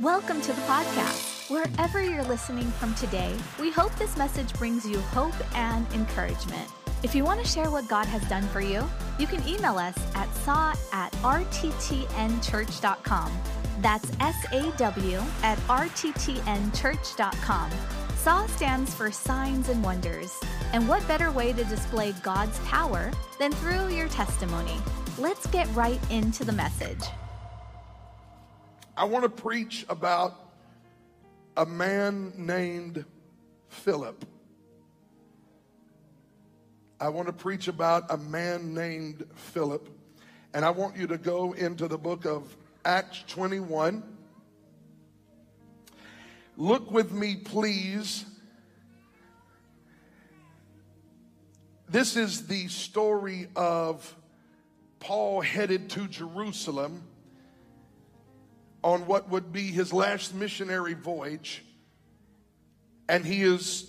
Welcome to the podcast. Wherever you're listening from today, we hope this message brings you hope and encouragement. If you want to share what God has done for you, you can email us at saw at rttnchurch.com. That's S A W at rttnchurch.com. SAW stands for Signs and Wonders. And what better way to display God's power than through your testimony? Let's get right into the message. I want to preach about a man named Philip. I want to preach about a man named Philip. And I want you to go into the book of Acts 21. Look with me, please. This is the story of Paul headed to Jerusalem on what would be his last missionary voyage. And he is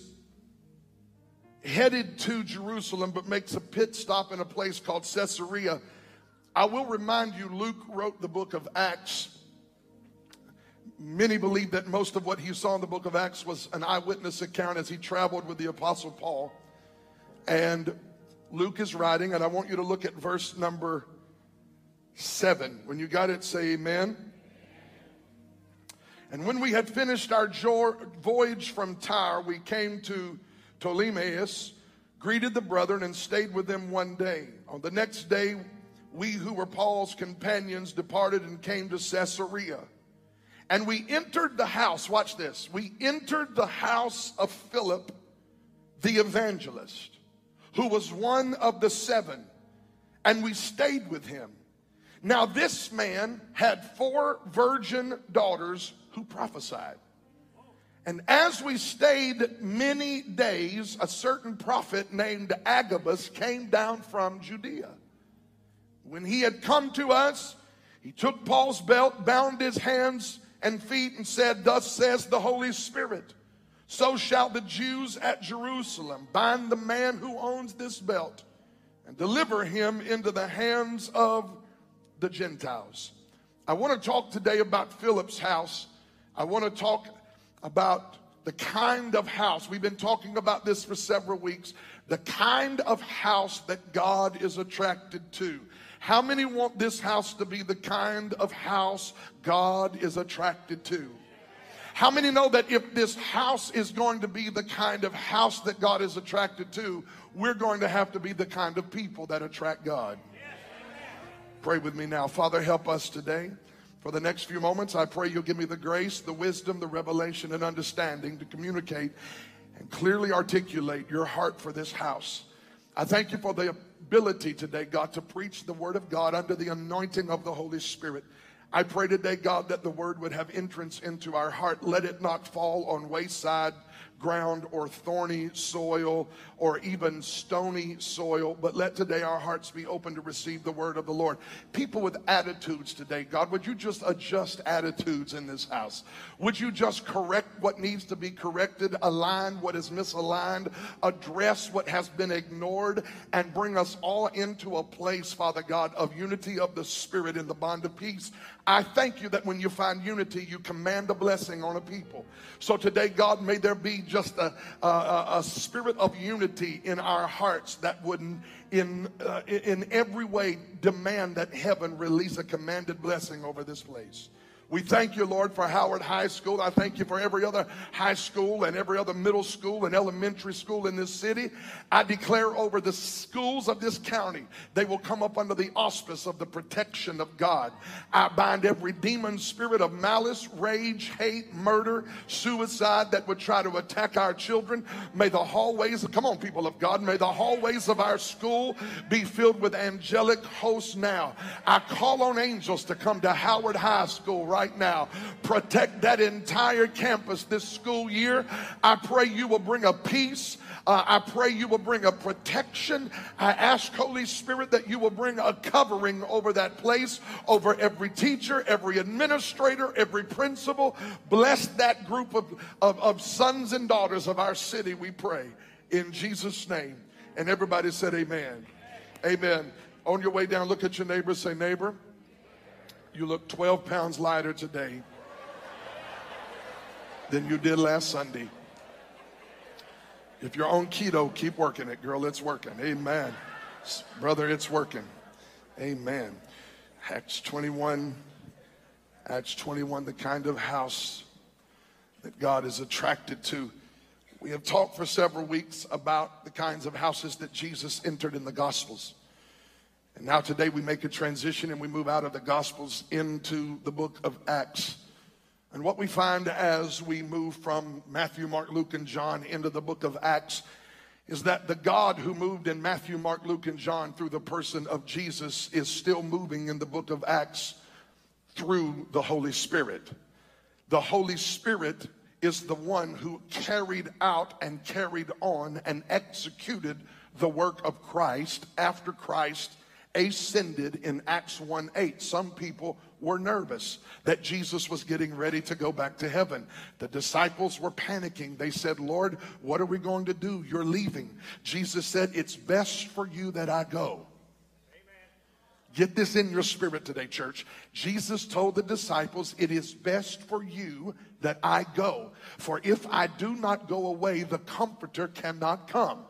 headed to Jerusalem, but makes a pit stop in a place called Caesarea. I will remind you, Luke wrote the book of Acts. Many believe that most of what he saw in the book of Acts was an eyewitness account as he traveled with the Apostle Paul. And Luke is writing, and I want you to look at verse number seven. When you got it, say amen. And when we had finished our voyage from Tyre, we came to Ptolemais, greeted the brethren, and stayed with them one day. On the next day, we who were Paul's companions departed and came to Caesarea. And we entered the house, watch this. We entered the house of Philip the evangelist, who was one of the seven, and we stayed with him. Now, this man had four virgin daughters who prophesied. And as we stayed many days, a certain prophet named Agabus came down from Judea. When he had come to us, he took Paul's belt, bound his hands and feet, and said, Thus says the Holy Spirit, so shall the Jews at Jerusalem bind the man who owns this belt and deliver him into the hands of the Gentiles. I want to talk today about Philip's house I want to talk about the kind of house. We've been talking about this for several weeks. The kind of house that God is attracted to. How many want this house to be the kind of house God is attracted to? How many know that if this house is going to be the kind of house that God is attracted to, we're going to have to be the kind of people that attract God? Pray with me now. Father, help us today. For the next few moments, I pray you'll give me the grace, the wisdom, the revelation, and understanding to communicate and clearly articulate your heart for this house. I thank you for the ability today, God, to preach the word of God under the anointing of the Holy Spirit. I pray today, God, that the word would have entrance into our heart. Let it not fall on wayside ground or thorny soil or even stony soil, but let today our hearts be open to receive the word of the Lord. People with attitudes today, God, would you just adjust attitudes in this house? Would you just correct what needs to be corrected, align what is misaligned, address what has been ignored, and bring us all into a place, Father God, of unity of the Spirit in the bond of peace? I thank you that when you find unity, you command a blessing on a people. So today, God, may there be just a, a, a spirit of unity in our hearts that would in, uh, in every way demand that heaven release a commanded blessing over this place. We thank you, Lord, for Howard High School. I thank you for every other high school and every other middle school and elementary school in this city. I declare over the schools of this county, they will come up under the auspice of the protection of God. I bind every demon spirit of malice, rage, hate, murder, suicide that would try to attack our children. May the hallways, come on, people of God, may the hallways of our school be filled with angelic hosts now. I call on angels to come to Howard High School right now. Protect that entire campus this school year. I pray you will bring a peace. Uh, I pray you will bring a protection. I ask, Holy Spirit, that you will bring a covering over that place, over every teacher, every administrator, every principal. Bless that group of, of, of sons and daughters of our city, we pray. In Jesus' name. And everybody said, Amen. Amen. On your way down, look at your neighbor, say, Neighbor, you look 12 pounds lighter today. than you did last Sunday. If you're on keto, keep working it, girl. It's working. Amen. Brother, it's working. Amen. Acts 21, Acts 21, the kind of house that God is attracted to. We have talked for several weeks about the kinds of houses that Jesus entered in the Gospels. And now today we make a transition and we move out of the Gospels into the book of Acts. And what we find as we move from Matthew, Mark, Luke, and John into the book of Acts is that the God who moved in Matthew, Mark, Luke, and John through the person of Jesus is still moving in the book of Acts through the Holy Spirit. The Holy Spirit is the one who carried out and carried on and executed the work of Christ after Christ ascended in Acts 1 8. Some people were nervous that Jesus was getting ready to go back to heaven. The disciples were panicking. They said, Lord, what are we going to do? You're leaving. Jesus said, It's best for you that I go. Get this in your spirit today, church. Jesus told the disciples, It is best for you that I go. For if I do not go away, the Comforter cannot come.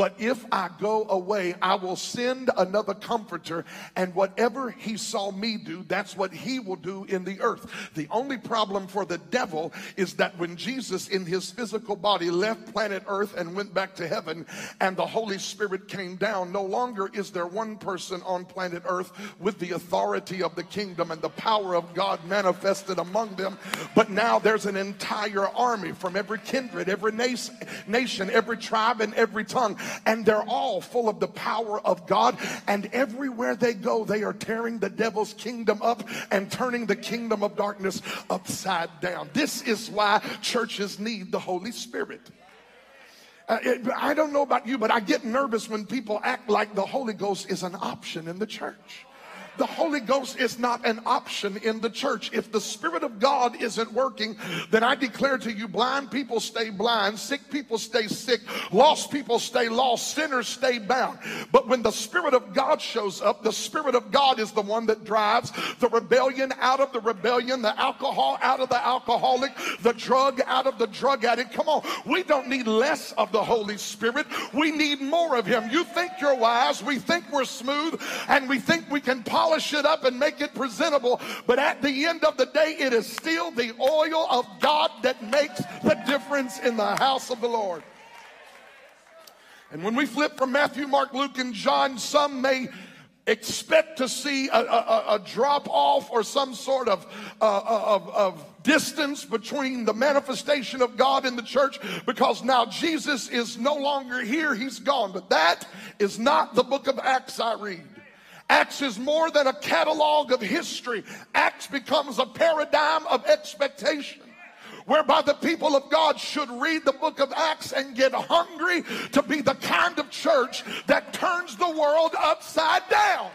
But if I go away, I will send another comforter, and whatever he saw me do, that's what he will do in the earth. The only problem for the devil is that when Jesus, in his physical body, left planet earth and went back to heaven, and the Holy Spirit came down, no longer is there one person on planet earth with the authority of the kingdom and the power of God manifested among them, but now there's an entire army from every kindred, every nation, every tribe, and every tongue and they're all full of the power of God. And everywhere they go, they are tearing the devil's kingdom up and turning the kingdom of darkness upside down. This is why churches need the Holy Spirit. Uh, it, I don't know about you, but I get nervous when people act like the Holy Ghost is an option in the church. The Holy Ghost is not an option in the church. If the Spirit of God isn't working, then I declare to you blind people stay blind, sick people stay sick, lost people stay lost, sinners stay bound. But when the Spirit of God shows up, the Spirit of God is the one that drives the rebellion out of the rebellion, the alcohol out of the alcoholic, the drug out of the drug addict. Come on, we don't need less of the Holy Spirit, we need more of Him. You think you're wise, we think we're smooth, and we think we can polish it up and make it presentable. But at the end of the day, it is still the oil of God that makes the difference in the house of the Lord. And when we flip from Matthew, Mark, Luke, and John, some may expect to see a, a, a drop off or some sort of, uh, of, of distance between the manifestation of God in the church because now Jesus is no longer here, he's gone. But that is not the book of Acts I read. Acts is more than a catalog of history. Acts becomes a paradigm of expectation whereby the people of God should read the book of Acts and get hungry to be the kind of church that turns the world upside down.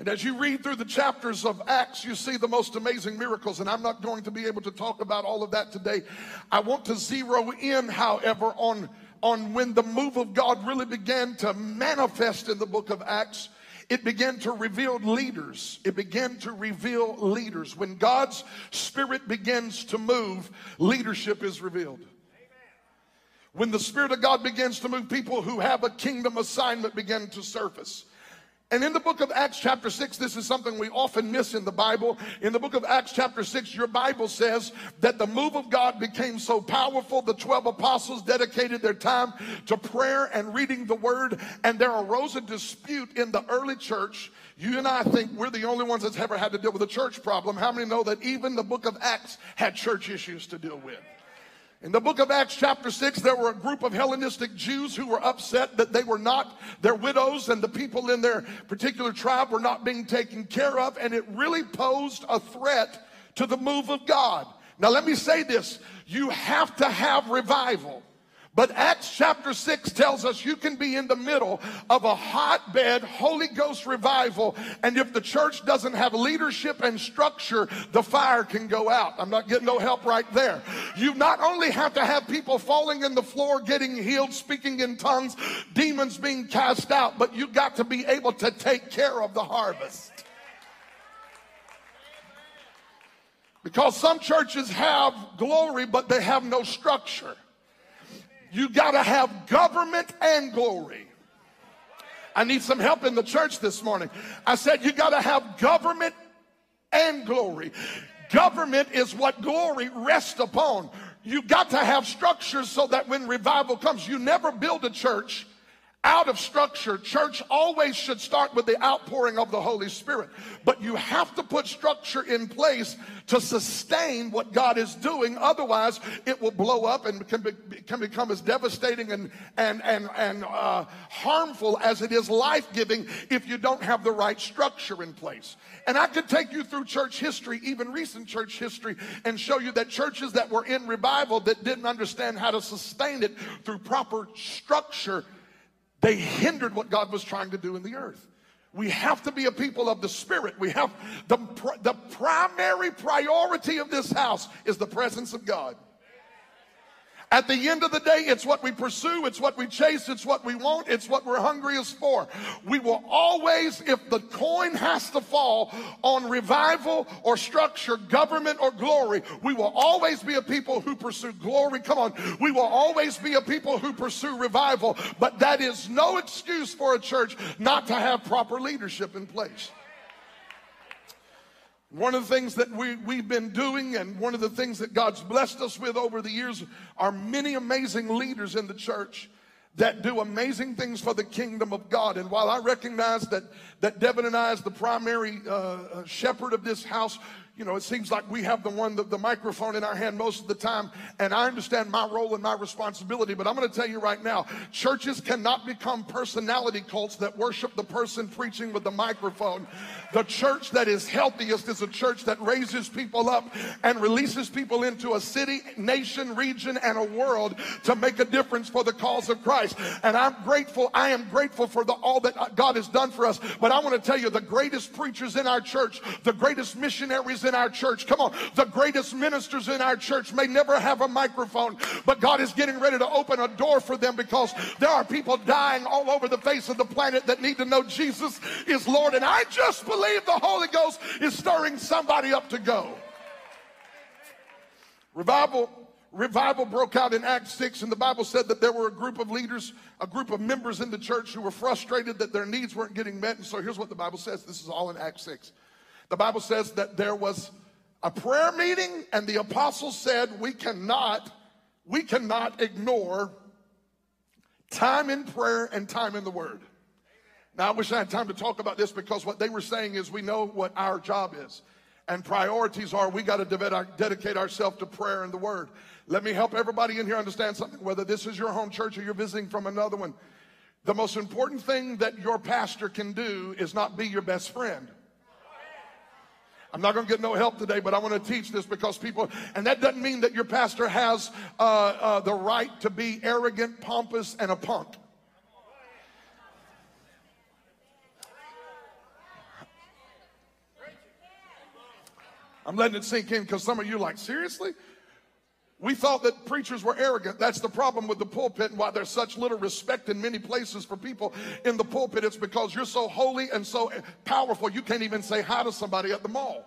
And as you read through the chapters of Acts, you see the most amazing miracles. And I'm not going to be able to talk about all of that today. I want to zero in, however, on on when the move of God really began to manifest in the book of Acts. It began to reveal leaders. It began to reveal leaders. When God's Spirit begins to move, leadership is revealed. When the Spirit of God begins to move, people who have a kingdom assignment begin to surface. And in the book of Acts, chapter 6, this is something we often miss in the Bible. In the book of Acts, chapter 6, your Bible says that the move of God became so powerful, the 12 apostles dedicated their time to prayer and reading the word, and there arose a dispute in the early church. You and I think we're the only ones that's ever had to deal with a church problem. How many know that even the book of Acts had church issues to deal with? In the book of Acts, chapter 6, there were a group of Hellenistic Jews who were upset that they were not, their widows and the people in their particular tribe were not being taken care of, and it really posed a threat to the move of God. Now, let me say this you have to have revival. But Acts chapter 6 tells us you can be in the middle of a hotbed Holy Ghost revival, and if the church doesn't have leadership and structure, the fire can go out. I'm not getting no help right there. You not only have to have people falling in the floor, getting healed, speaking in tongues, demons being cast out, but you got to be able to take care of the harvest. Because some churches have glory, but they have no structure. You got to have government and glory. I need some help in the church this morning. I said, you got to have government and glory. Government is what glory rests upon. You got to have structures so that when revival comes, you never build a church out of structure. Church always should start with the outpouring of the Holy Spirit. But you have to put structure in place to sustain what God is doing. Otherwise, it will blow up and can, be, can become as devastating and, and, and, and uh, harmful as it is life giving if you don't have the right structure in place. And I could take you through church history, even recent church history, and show you that churches that were in revival that didn't understand how to sustain it through proper structure they hindered what God was trying to do in the earth. We have to be a people of the Spirit. We have the, the primary priority of this house is the presence of God. At the end of the day, it's what we pursue, it's what we chase, it's what we want, it's what we're hungriest for. We will always, if the coin has to fall on revival or structure, government or glory, we will always be a people who pursue glory. Come on. We will always be a people who pursue revival, but that is no excuse for a church not to have proper leadership in place. One of the things that we, we've been doing, and one of the things that God's blessed us with over the years, are many amazing leaders in the church that do amazing things for the kingdom of God. And while I recognize that, that Devin and I, as the primary uh, uh shepherd of this house, you know, it seems like we have the one, the, the, microphone in our hand most of the time. And I understand my role and my responsibility. But I'm going to tell you right now, churches cannot become personality cults that worship the person preaching with the microphone. The church that is healthiest is a church that raises people up and releases people into a city, nation, region, and a world to make a difference for the cause of Christ. And I'm grateful. I am grateful for the, all that God has done for us. But I want to tell you, the greatest preachers in our church, the greatest missionaries in our church, come on, the greatest ministers in our church may never have a microphone, but God is getting ready to open a door for them because there are people dying all over the face of the planet that need to know Jesus is Lord. And I just believe believe the Holy Ghost is stirring somebody up to go. Revival revival broke out in Acts 6, and the Bible said that there were a group of leaders, a group of members in the church who were frustrated that their needs weren't getting met. And so here's what the Bible says this is all in Acts 6. The Bible says that there was a prayer meeting, and the apostles said, We cannot, we cannot ignore time in prayer and time in the word. Now, I wish I had time to talk about this because what they were saying is we know what our job is. And priorities are we got to dedicate ourselves to prayer and the word. Let me help everybody in here understand something, whether this is your home church or you're visiting from another one. The most important thing that your pastor can do is not be your best friend. I'm not going to get no help today, but I want to teach this because people, and that doesn't mean that your pastor has uh, uh, the right to be arrogant, pompous, and a punk. I'm letting it sink in because some of you are like, seriously? We thought that preachers were arrogant. That's the problem with the pulpit and why there's such little respect in many places for people in the pulpit. It's because you're so holy and so powerful, you can't even say hi to somebody at the mall.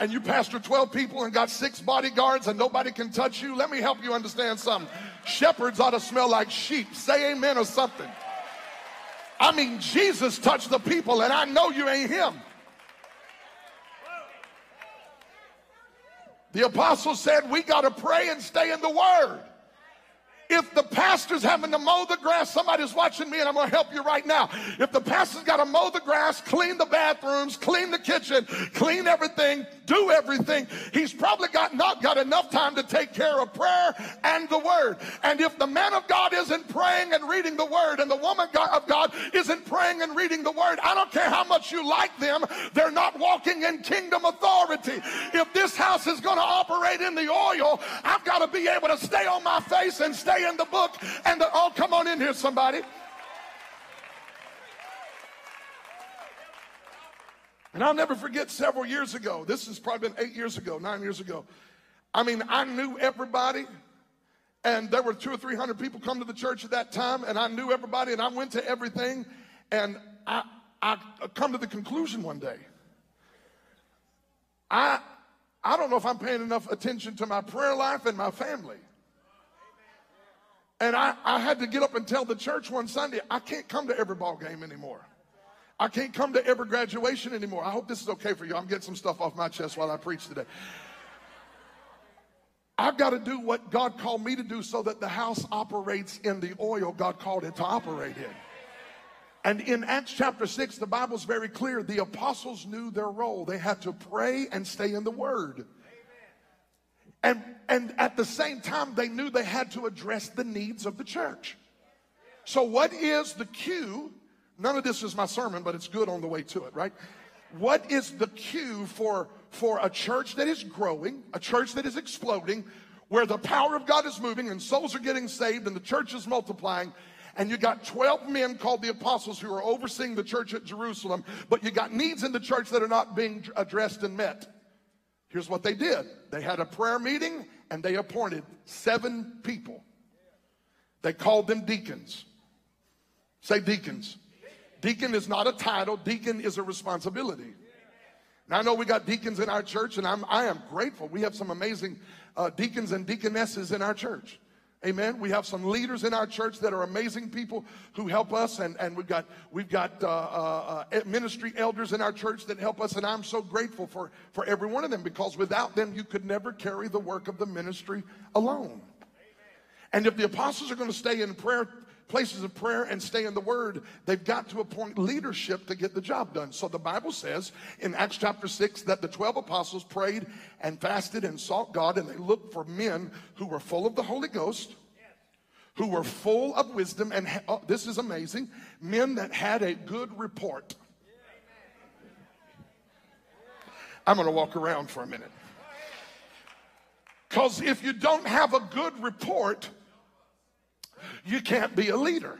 And you pastor 12 people and got six bodyguards and nobody can touch you. Let me help you understand something. Shepherds ought to smell like sheep. Say amen or something. I mean, Jesus touched the people, and I know you ain't him. The apostle said, We got to pray and stay in the word. If the pastor's having to mow the grass, somebody's watching me and I'm going to help you right now. If the pastor's got to mow the grass, clean the bathrooms, clean the kitchen, clean everything, do everything, he's probably got not got enough time to take care of prayer and the word. And if the man of God isn't praying and reading the word and the woman of God isn't praying and reading the word, I don't care how much you like them, they're not walking in kingdom authority. If this house is going to operate in the oil, I've got to be able to stay on my face and stay in the book and the, oh, come on in here, somebody. And I'll never forget several years ago. This has probably been eight years ago, nine years ago. I mean, I knew everybody, and there were two or three hundred people come to the church at that time, and I knew everybody, and I went to everything, and I I come to the conclusion one day. I I don't know if I'm paying enough attention to my prayer life and my family. And I, I had to get up and tell the church one Sunday, I can't come to every ball game anymore. I can't come to every graduation anymore. I hope this is okay for you. I'm getting some stuff off my chest while I preach today. I've got to do what God called me to do so that the house operates in the oil God called it to operate in. And in Acts chapter 6, the Bible's very clear. The apostles knew their role. They had to pray and stay in the word. And, and at the same time, they knew they had to address the needs of the church. So, what is the cue? None of this is my sermon, but it's good on the way to it, right? What is the cue for, for a church that is growing, a church that is exploding, where the power of God is moving and souls are getting saved and the church is multiplying? and you got 12 men called the apostles who are overseeing the church at Jerusalem, but you got needs in the church that are not being addressed and met. Here's what they did they had a prayer meeting and they appointed seven people. They called them deacons. Say deacons. Deacon is not a title, deacon is a responsibility. Now, I know we got deacons in our church, and I'm, I am grateful. We have some amazing uh, deacons and deaconesses in our church. Amen. We have some leaders in our church that are amazing people who help us, and, and we've got we've got uh, uh, uh, ministry elders in our church that help us, and I'm so grateful for for every one of them because without them, you could never carry the work of the ministry alone. And if the apostles are going to stay in prayer places of prayer and stay in the word, they've got to appoint leadership to get the job done. So the Bible says in Acts chapter 6 that the 12 apostles prayed and fasted and sought God and they looked for men who were full of the Holy Ghost, who were full of wisdom, and oh, this is amazing men that had a good report. I'm going to walk around for a minute. Because if you don't have a good report, you can't be a leader.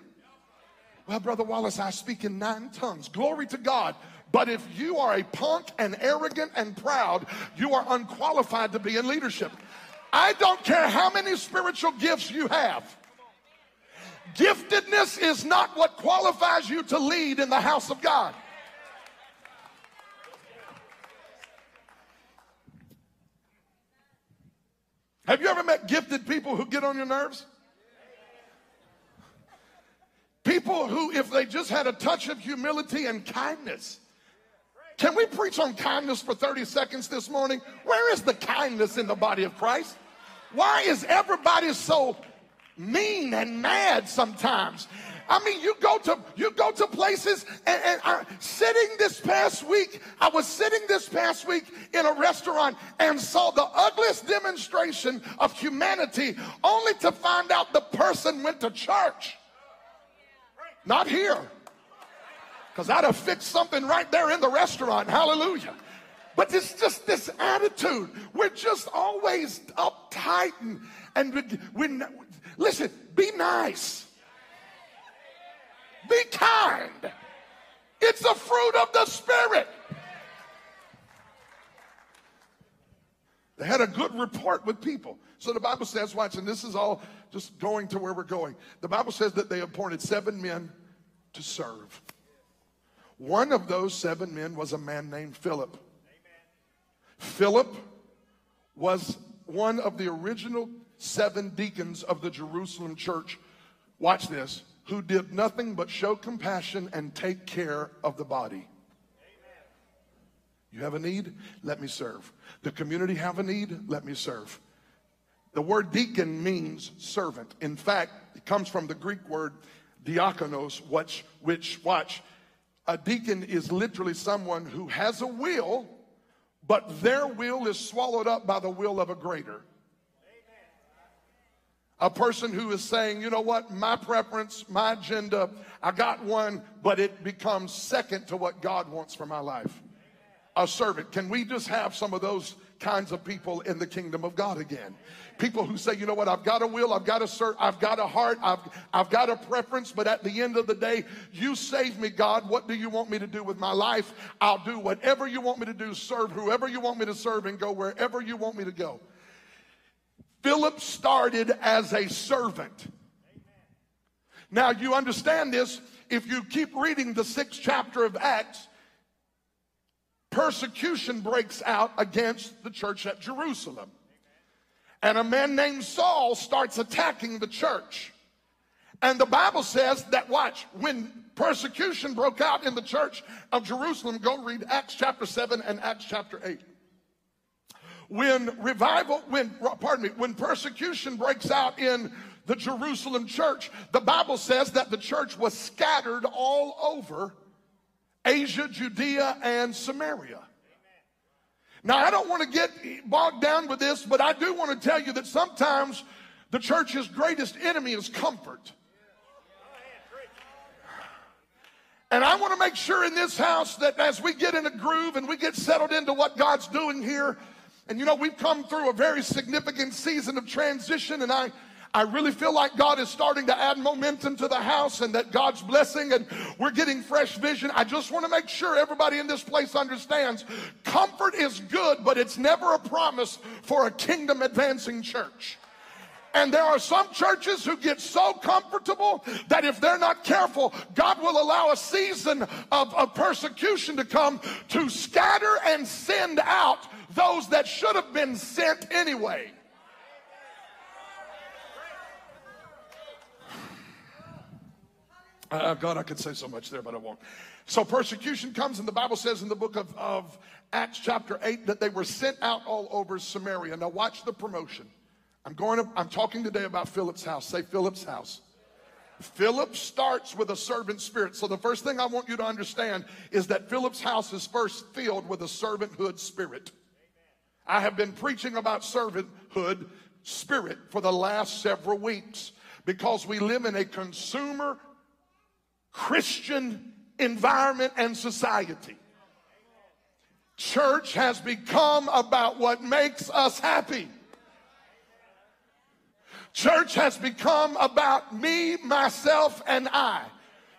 Well, Brother Wallace, I speak in nine tongues. Glory to God. But if you are a punk and arrogant and proud, you are unqualified to be in leadership. I don't care how many spiritual gifts you have. Giftedness is not what qualifies you to lead in the house of God. Have you ever met gifted people who get on your nerves? People who, if they just had a touch of humility and kindness, can we preach on kindness for 30 seconds this morning? Where is the kindness in the body of Christ? Why is everybody so mean and mad sometimes? I mean, you go to you go to places and, and I, sitting this past week, I was sitting this past week in a restaurant and saw the ugliest demonstration of humanity, only to find out the person went to church. Not here. Because I'd have fixed something right there in the restaurant. Hallelujah. But it's just this attitude. We're just always uptight and, and we, listen, be nice. Be kind. It's a fruit of the Spirit. They had a good report with people. So the Bible says, watch, and this is all just going to where we're going. The Bible says that they appointed seven men to serve. One of those seven men was a man named Philip. Philip was one of the original seven deacons of the Jerusalem church. Watch this, who did nothing but show compassion and take care of the body. You have a need? Let me serve. The community have a need? Let me serve. The word deacon means servant. In fact, it comes from the Greek word diakonos, which, which, watch, a deacon is literally someone who has a will, but their will is swallowed up by the will of a greater. A person who is saying, you know what, my preference, my agenda, I got one, but it becomes second to what God wants for my life. A servant. Can we just have some of those kinds of people in the kingdom of God again. People who say, you know what, I've got a will, I've got a cert, I've got a heart, I've, I've got a preference, but at the end of the day, you save me, God. What do you want me to do with my life? I'll do whatever you want me to do, serve whoever you want me to serve, and go wherever you want me to go. Philip started as a servant. Now, you understand this if you keep reading the sixth chapter of Acts persecution breaks out against the church at Jerusalem. And a man named Saul starts attacking the church. And the Bible says that, watch, when persecution broke out in the church of Jerusalem, go read Acts chapter 7 and Acts chapter 8. When revival, when, pardon me, when persecution breaks out in the Jerusalem church, the Bible says that the church was scattered all over Asia, Judea, and Samaria. Now, I don't want to get bogged down with this, but I do want to tell you that sometimes the church's greatest enemy is comfort. And I want to make sure in this house that as we get in a groove and we get settled into what God's doing here, and you know, we've come through a very significant season of transition, and I, I really feel like God is starting to add momentum to the house and that God's blessing and we're getting fresh vision. I just want to make sure everybody in this place understands comfort is good, but it's never a promise for a kingdom advancing church. And there are some churches who get so comfortable that if they're not careful, God will allow a season of, of persecution to come to scatter and send out those that should have been sent anyway. Uh, God, I could say so much there, but I won't. So persecution comes, and the Bible says in the book of, of Acts, chapter 8, that they were sent out all over Samaria. Now, watch the promotion. I'm going to, I'm talking today about Philip's house. Say Philip's house. Philip starts with a servant spirit. So the first thing I want you to understand is that Philip's house is first filled with a servanthood spirit. I have been preaching about servanthood spirit for the last several weeks because we live in a consumer Christian environment and society. Church has become about what makes us happy. Church has become about me, myself, and I.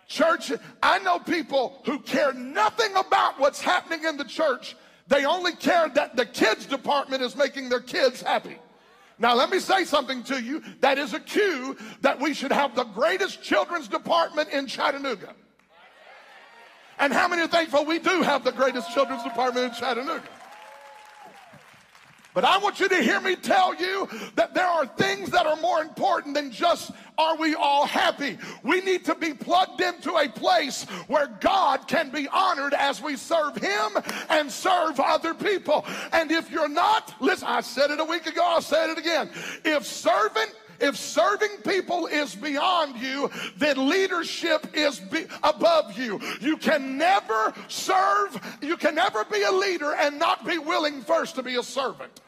Church, I know people who care nothing about what's happening in the church. They only care that the kids department is making their kids happy. Now, let me say something to you. That is a cue that we should have the greatest children's department in Chattanooga. And how many are thankful we do have the greatest children's department in Chattanooga? But I want you to hear me tell you that there are things that are more important than just are we all happy. We need to be plugged into a place where God can be honored as we serve Him and serve other people. And if you're not, listen, I said it a week ago, I'll say it again. If servant if serving people is beyond you, then leadership is above you. You can never serve, you can never be a leader and not be willing first to be a servant.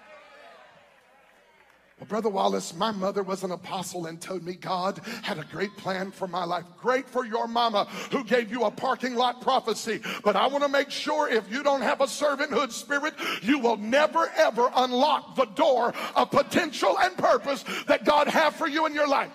Well, Brother Wallace, my mother was an apostle and told me God had a great plan for my life. Great for your mama who gave you a parking lot prophecy. But I want to make sure if you don't have a servanthood spirit, you will never ever unlock the door of potential and purpose that God have for you in your life.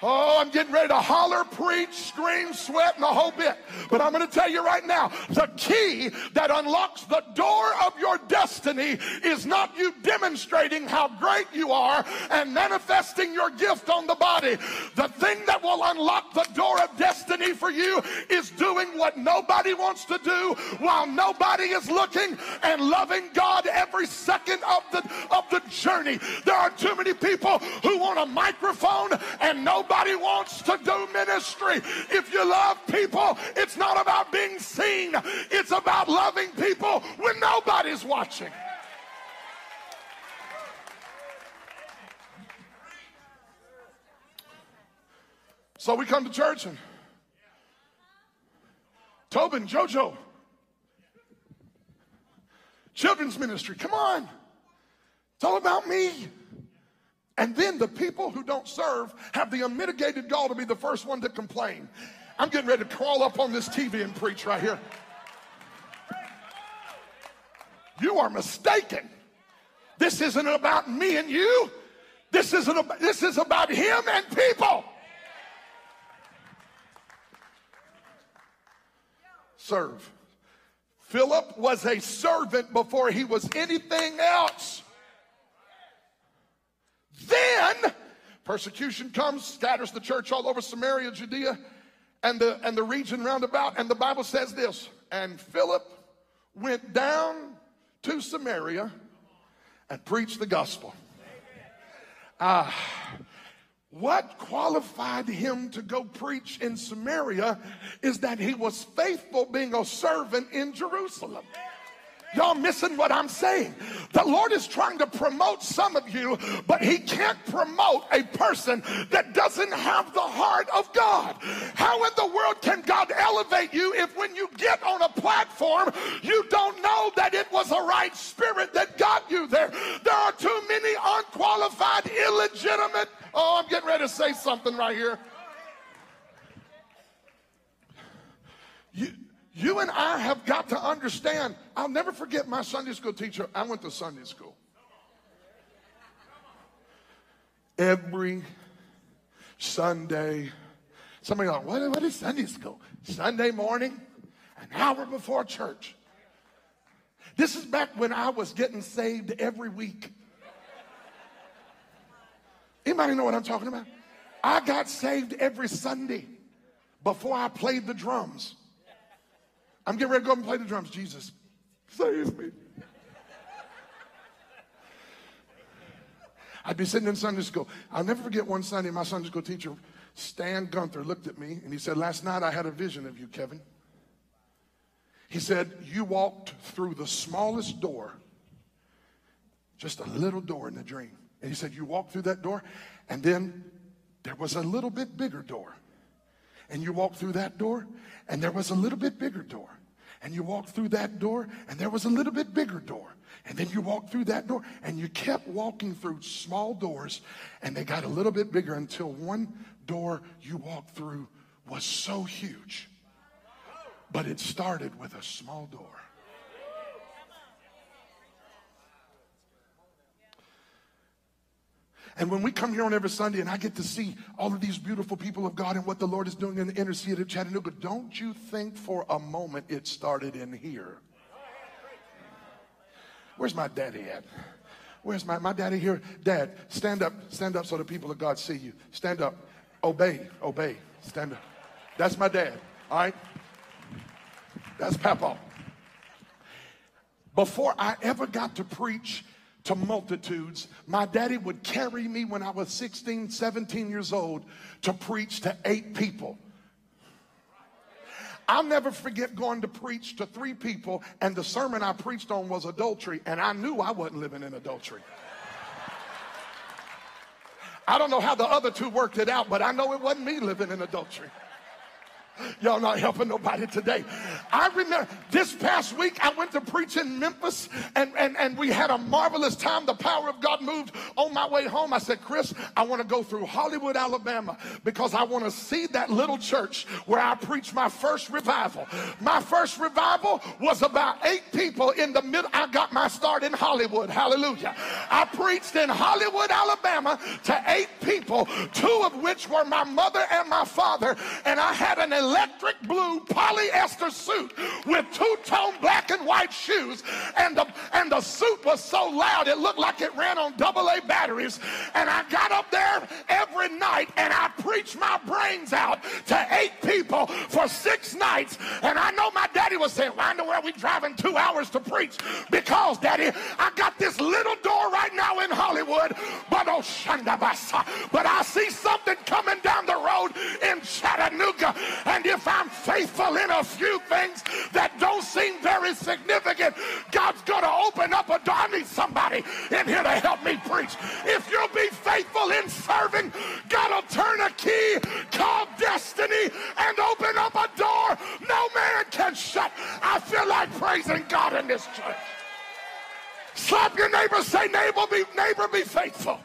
Oh, I'm getting ready to holler, preach, scream, sweat, and the whole bit. But I'm going to tell you right now the key that unlocks the door of your destiny is not you demonstrating how great you are and manifesting your gift on the body. The thing that will unlock the door of destiny for you is doing what nobody wants to do while nobody is looking and loving God every second of the, of the journey. There are too many people who want a microphone and nobody Nobody wants to do ministry. If you love people, it's not about being seen, it's about loving people when nobody's watching. So we come to church and Tobin, Jojo, children's ministry, come on. It's all about me. And then the people who don't serve have the unmitigated gall to be the first one to complain. I'm getting ready to crawl up on this TV and preach right here. You are mistaken. This isn't about me and you. This isn't this is about him and people. Serve. Philip was a servant before he was anything else. Then persecution comes, scatters the church all over Samaria, Judea, and the, and the region round about. And the Bible says this And Philip went down to Samaria and preached the gospel. Ah. What qualified him to go preach in Samaria is that he was faithful being a servant in Jerusalem. Y'all missing what I'm saying. The Lord is trying to promote some of you, but He can't promote a person that doesn't have the heart of God. How in the world can God elevate you if when you get on a platform, you don't know that it was a right spirit that got you there? There are too many unqualified, illegitimate. Oh, I'm getting ready to say something right here. You, you and I have got to understand. I'll never forget my Sunday school teacher. I went to Sunday school. Every Sunday, somebody like, what, what is Sunday school? Sunday morning, an hour before church. This is back when I was getting saved every week. Anybody know what I'm talking about? I got saved every Sunday before I played the drums. I'm getting ready to go and play the drums. Jesus, save me. I'd be sitting in Sunday school. I'll never forget one Sunday, my Sunday school teacher, Stan Gunther, looked at me and he said, Last night I had a vision of you, Kevin. He said, You walked through the smallest door, just a little door in the dream. And he said, You walked through that door, and then there was a little bit bigger door. And you walked through that door, and there was a little bit bigger door and you walked through that door, and there was a little bit bigger door. And then you walked through that door, and you kept walking through small doors, and they got a little bit bigger until one door you walked through was so huge. But it started with a small door. And when we come here on every Sunday and I get to see all of these beautiful people of God and what the Lord is doing in the inner city of Chattanooga, don't you think for a moment it started in here? Where's my daddy at? Where's my, my daddy here? Dad, stand up, stand up so the people of God see you. Stand up. Obey, obey, stand up. That's my dad, all right? That's Papa. Before I ever got to preach to multitudes. My daddy would carry me when I was 16, 17 years old to preach to eight people. I'll never forget going to preach to three people, and the sermon I preached on was adultery, and I knew I wasn't living in adultery. I don't know how the other two worked it out, but I know it wasn't me living in adultery. Y'all not helping nobody today. I remember this past week I went to preach in Memphis and, and, and we had a marvelous time. The power of God moved on my way home. I said, Chris, I want to go through Hollywood, Alabama because I want to see that little church where I preached my first revival. My first revival was about eight people in the middle. I got my start in Hollywood. Hallelujah. I preached in Hollywood, Alabama to eight people, two of which were my mother and my father. And I had an electric blue polyester suit with two-tone black and white shoes. And the, and the suit was so loud, it looked like it ran on double A batteries. And I got up there every night and I preached my brains out to eight people for six nights. And I know my daddy was saying, why in the world we driving two hours to preach? Because, daddy, I got this little door right now in Hollywood, but oh, but I see something coming down the road in Chattanooga. And and if I'm faithful in a few things that don't seem very significant, God's going to open up a door. I need somebody in here to help me preach. If you'll be faithful in serving, God will turn a key called destiny and open up a door no man can shut. I feel like praising God in this church. Slap your neighbor, say, neighbor, be, neighbor, be faithful.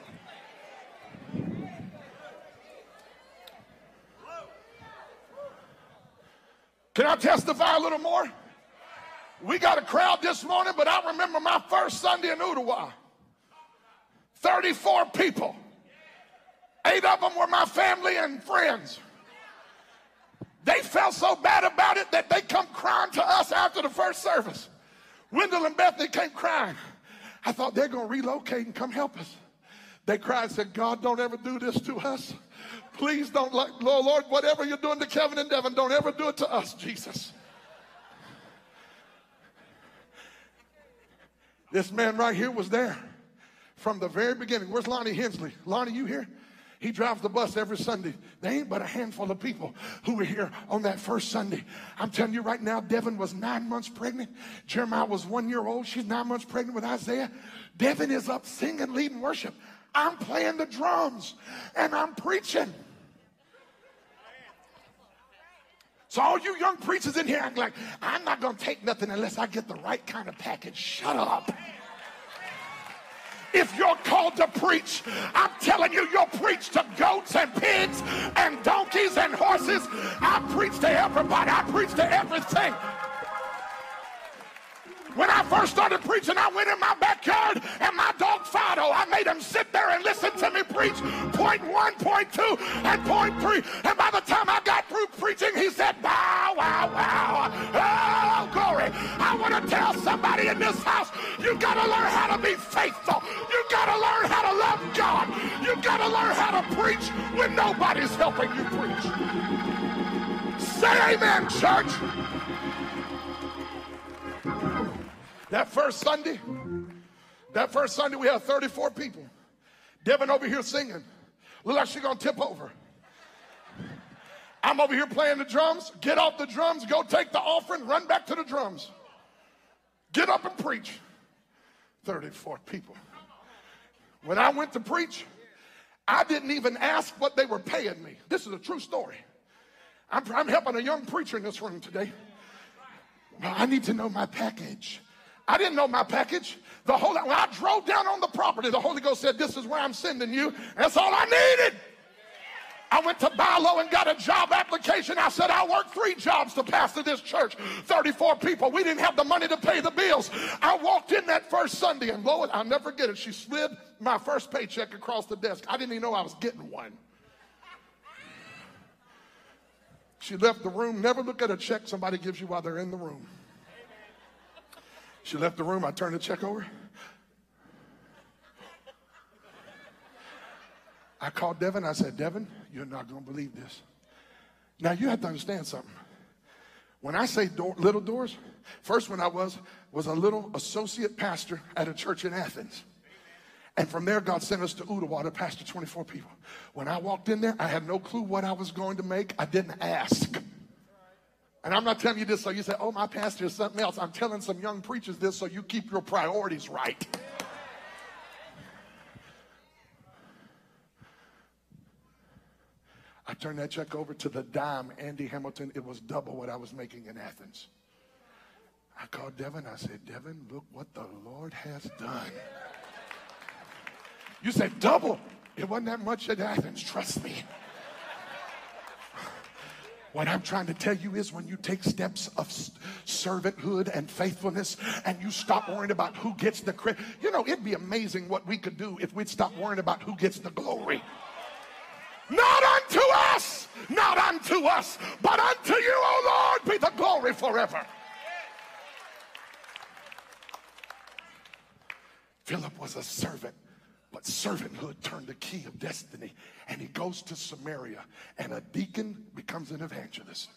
Can I testify a little more? We got a crowd this morning, but I remember my first Sunday in Ooltewah. 34 people. Eight of them were my family and friends. They felt so bad about it that they come crying to us after the first service. Wendell and Bethany came crying. I thought they're going to relocate and come help us. They cried and said, God, don't ever do this to us. Please don't let, Lord, Lord, whatever you're doing to Kevin and Devin, don't ever do it to us, Jesus. This man right here was there from the very beginning. Where's Lonnie Hensley? Lonnie, you here? He drives the bus every Sunday. There ain't but a handful of people who were here on that first Sunday. I'm telling you right now, Devin was nine months pregnant. Jeremiah was one year old. She's nine months pregnant with Isaiah. Devin is up singing, leading worship. I'm playing the drums and I'm preaching. So all you young preachers in here, I'm like, I'm not to take nothing unless I get the right kind of package. Shut up. If you're called to preach, I'm telling you, you'll preach to goats and pigs and donkeys and horses. I preach to everybody. I preach to everything. When I first started preaching, I went in my backyard and my dog Fido, I made him sit there and listen to me preach point one, point two, and point three. And by the time I got through preaching, he said, wow, wow, wow. Oh, glory. I want to tell somebody in this house, you got to learn how to be faithful. You got to learn how to love God. You got to learn how to preach when nobody's helping you preach. Say amen, church. That first Sunday, that first Sunday we had 34 people. Devin over here singing. Look like she's gonna tip over. I'm over here playing the drums. Get off the drums, go take the offering, run back to the drums. Get up and preach. 34 people. When I went to preach, I didn't even ask what they were paying me. This is a true story. I'm, I'm helping a young preacher in this room today. Well, I need to know my package. I didn't know my package. The Holy, when I drove down on the property, the Holy Ghost said, This is where I'm sending you. That's all I needed. I went to Bilo and got a job application. I said, I worked three jobs to pastor this church. 34 people. We didn't have the money to pay the bills. I walked in that first Sunday and lo, I'll never forget it. She slid my first paycheck across the desk. I didn't even know I was getting one. She left the room. Never look at a check somebody gives you while they're in the room. She left the room. I turned the check over. I called Devin. I said, Devin, you're not going to believe this. Now, you have to understand something. When I say door, little doors, first one I was was a little associate pastor at a church in Athens. And from there, God sent us to Ooltewah to pastor 24 people. When I walked in there, I had no clue what I was going to make. I didn't ask. And I'm not telling you this so you say, oh, my pastor is something else. I'm telling some young preachers this so you keep your priorities right. I turned that check over to the dime, Andy Hamilton. It was double what I was making in Athens. I called Devin. I said, Devin, look what the Lord has done. You said double. It wasn't that much at Athens, trust me. What I'm trying to tell you is when you take steps of servanthood and faithfulness and you stop worrying about who gets the credit, you know, it'd be amazing what we could do if we'd stop worrying about who gets the glory. Not unto us, not unto us, but unto you, O Lord, be the glory forever. Philip was a servant but servanthood turned the key of destiny. And he goes to Samaria, and a deacon becomes an evangelist.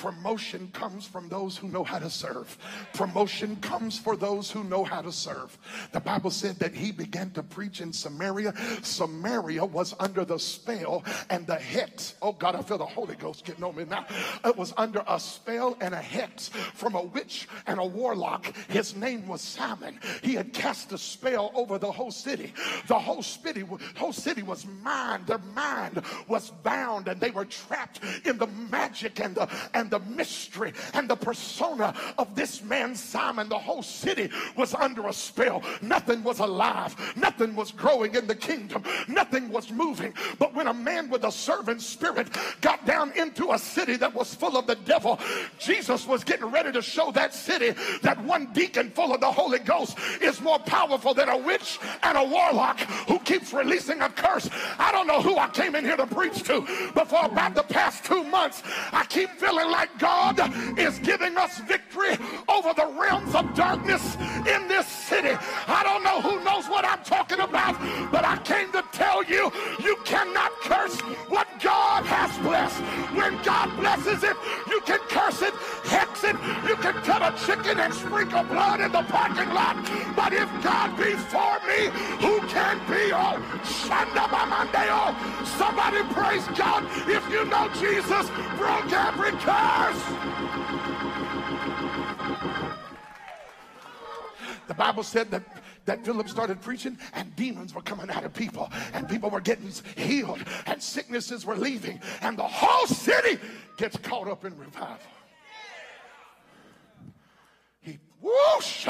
Promotion comes from those who know how to serve. Promotion comes for those who know how to serve. The Bible said that he began to preach in Samaria. Samaria was under the spell and the hex. Oh God, I feel the Holy Ghost getting on me now. It was under a spell and a hex from a witch and a warlock. His name was Simon. He had cast a spell over the whole city. The whole city, whole city was mind. Their mind was bound and they were trapped in the magic and the and the mystery and the persona of this man Simon. The whole city was under a spell. Nothing was alive. Nothing was growing in the kingdom. Nothing was moving. But when a man with a servant spirit got down into a city that was full of the devil, Jesus was getting ready to show that city that one deacon full of the Holy Ghost is more powerful than a witch and a warlock who keeps releasing a curse. I don't know who I came in here to preach to, but for about the past two months, I keep feeling like God is giving us victory over the realms of darkness in this city. I don't know who knows what I'm talking about, but I came to tell you, you cannot curse what God has blessed. When God blesses it, you can curse it, hex it, you can cut a chicken and sprinkle blood in the parking lot. But if God be for me, who can be? Oh. Somebody praise God if you know Jesus broke every curse. The Bible said that that Philip started preaching and demons were coming out of people and people were getting healed and sicknesses were leaving and the whole city gets caught up in revival. He whoosh!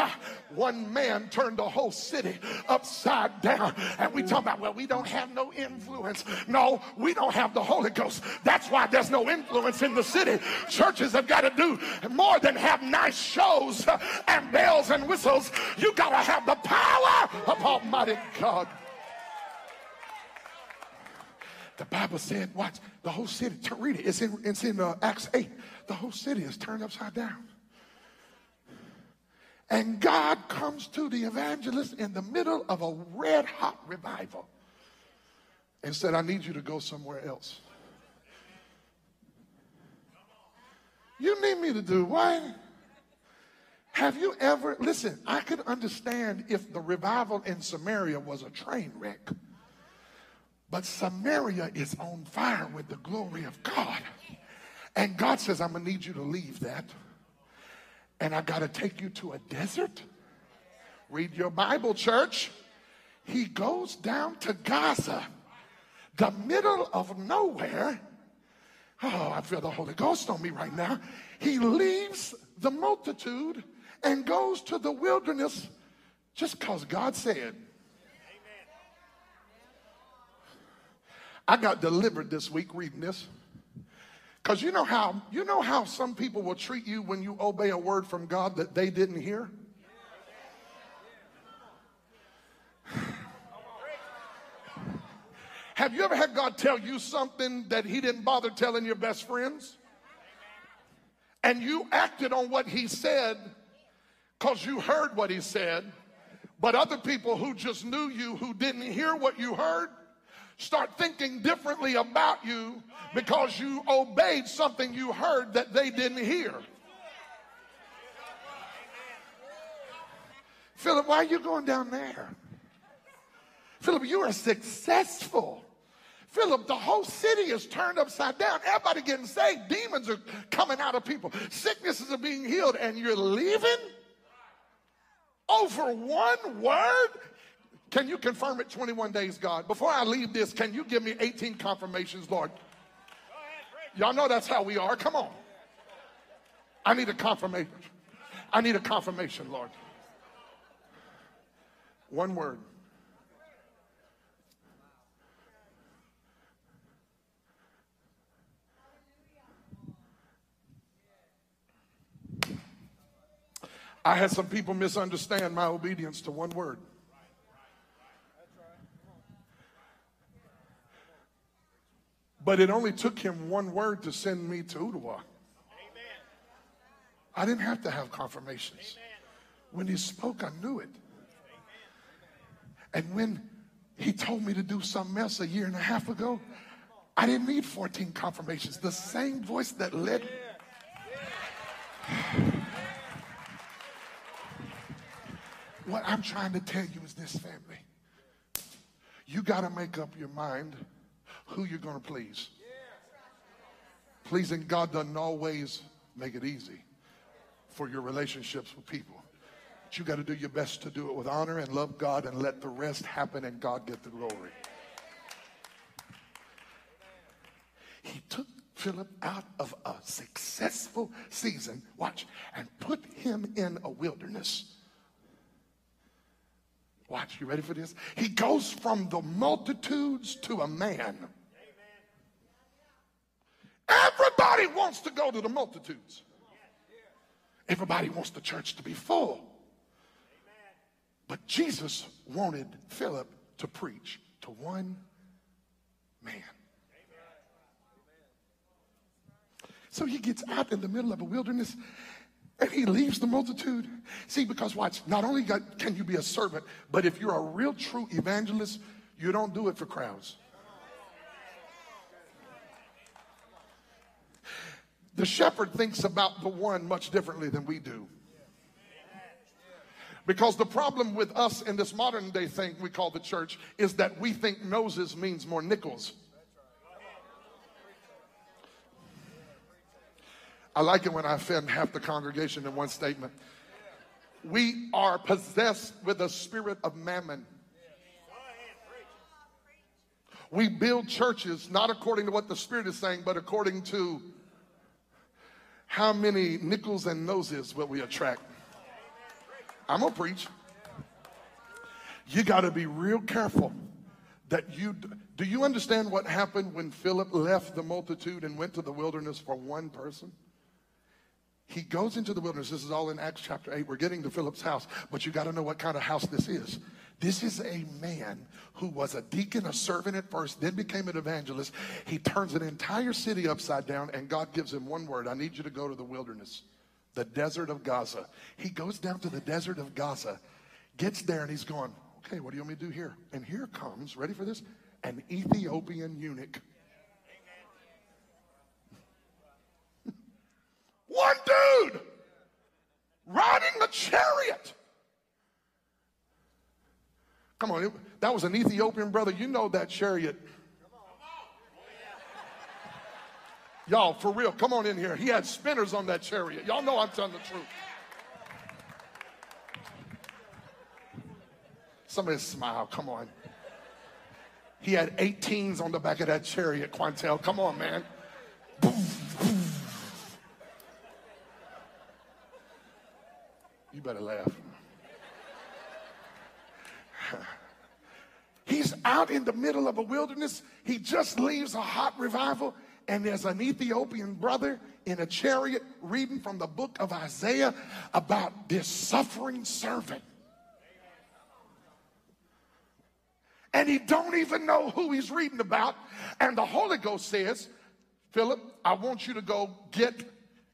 One man turned the whole city upside down. And we talk about, well, we don't have no influence. No, we don't have the Holy Ghost. That's why there's no influence in the city. Churches have got to do more than have nice shows and bells and whistles. You got to have the power of Almighty God. The Bible said, watch, the whole city, read it, it's in, it's in uh, Acts 8. The whole city is turned upside down. And God comes to the evangelist in the middle of a red hot revival and said, I need you to go somewhere else. You need me to do what? Have you ever, listen, I could understand if the revival in Samaria was a train wreck. But Samaria is on fire with the glory of God. And God says, I'm going to need you to leave that and I got to take you to a desert? Read your Bible, church. He goes down to Gaza, the middle of nowhere. Oh, I feel the Holy Ghost on me right now. He leaves the multitude and goes to the wilderness just because God said. I got delivered this week reading this. Because you know how you know how some people will treat you when you obey a word from God that they didn't hear? Have you ever had God tell you something that he didn't bother telling your best friends? And you acted on what he said because you heard what he said, but other people who just knew you, who didn't hear what you heard, start thinking differently about you because you obeyed something you heard that they didn't hear. Philip, why are you going down there? Philip, you are successful. Philip, the whole city is turned upside down. Everybody getting saved. Demons are coming out of people. Sicknesses are being healed, and you're leaving over one word? Can you confirm it 21 days, God? Before I leave this, can you give me 18 confirmations, Lord? Y'all know that's how we are. Come on. I need a confirmation. I need a confirmation, Lord. One word. I had some people misunderstand my obedience to one word. But it only took him one word to send me to Ooltewah. I didn't have to have confirmations. When he spoke, I knew it. And when he told me to do something else a year and a half ago, I didn't need 14 confirmations. The same voice that led. what I'm trying to tell you is this, family. You got to make up your mind who you're going to please. Pleasing God doesn't always make it easy for your relationships with people. But you got to do your best to do it with honor and love God and let the rest happen and God get the glory. He took Philip out of a successful season, watch, and put him in a wilderness. Watch, you ready for this? He goes from the multitudes to a man. Everybody wants to go to the multitudes. Everybody wants the church to be full. But Jesus wanted Philip to preach to one man. So he gets out in the middle of a wilderness and he leaves the multitude. See, because watch, not only can you be a servant, but if you're a real true evangelist, you don't do it for crowds. The shepherd thinks about the one much differently than we do. Because the problem with us in this modern day thing we call the church is that we think noses means more nickels. I like it when I offend half the congregation in one statement. We are possessed with a spirit of mammon. We build churches not according to what the Spirit is saying, but according to how many nickels and noses will we attract. I'm gonna preach. You got to be real careful that you do you understand what happened when Philip left the multitude and went to the wilderness for one person? He goes into the wilderness. This is all in Acts chapter 8. We're getting to Philip's house, but you got to know what kind of house this is. This is a man who was a deacon, a servant at first, then became an evangelist. He turns an entire city upside down, and God gives him one word I need you to go to the wilderness the desert of Gaza. He goes down to the desert of Gaza, gets there, and he's going, Okay, what do you want me to do here? And here comes, ready for this? An Ethiopian eunuch. One dude riding a chariot. Come on, that was an Ethiopian brother. You know that chariot Y'all, for real, come on in here. He had spinners on that chariot. Y'all know I'm telling the truth. Somebody smile, come on. He had 18s on the back of that chariot, Quantel. Come on, man. You better laugh. He's out in the middle of a wilderness. He just leaves a hot revival and there's an Ethiopian brother in a chariot reading from the book of Isaiah about this suffering servant. And he don't even know who he's reading about. And the Holy Ghost says, Philip, I want you to go get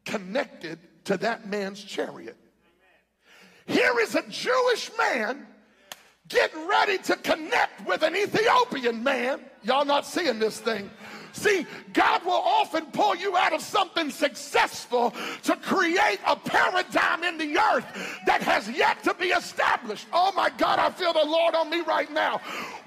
connected to that man's chariot. Here is a Jewish man getting ready to connect with an Ethiopian man. Y'all not seeing this thing. See, God will often pull you out of something successful to create a paradigm in the earth that has yet to be established. Oh my God, I feel the Lord on me right now.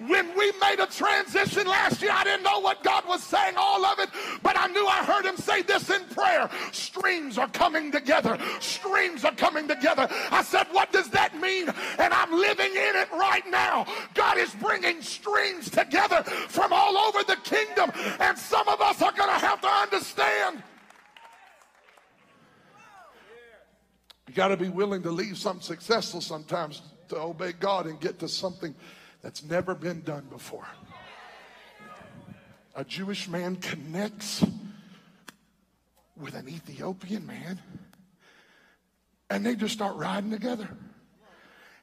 When we made a transition last year, I didn't know what God was saying, all of it, but I knew I heard Him say this in prayer streams are coming together. Streams are coming together. I said, What does that mean? And I'm living in it right now. God is bringing streams together from all over the kingdom. And some of us are going to have to understand. You got to be willing to leave something successful sometimes to obey God and get to something that's never been done before. A Jewish man connects with an Ethiopian man, and they just start riding together.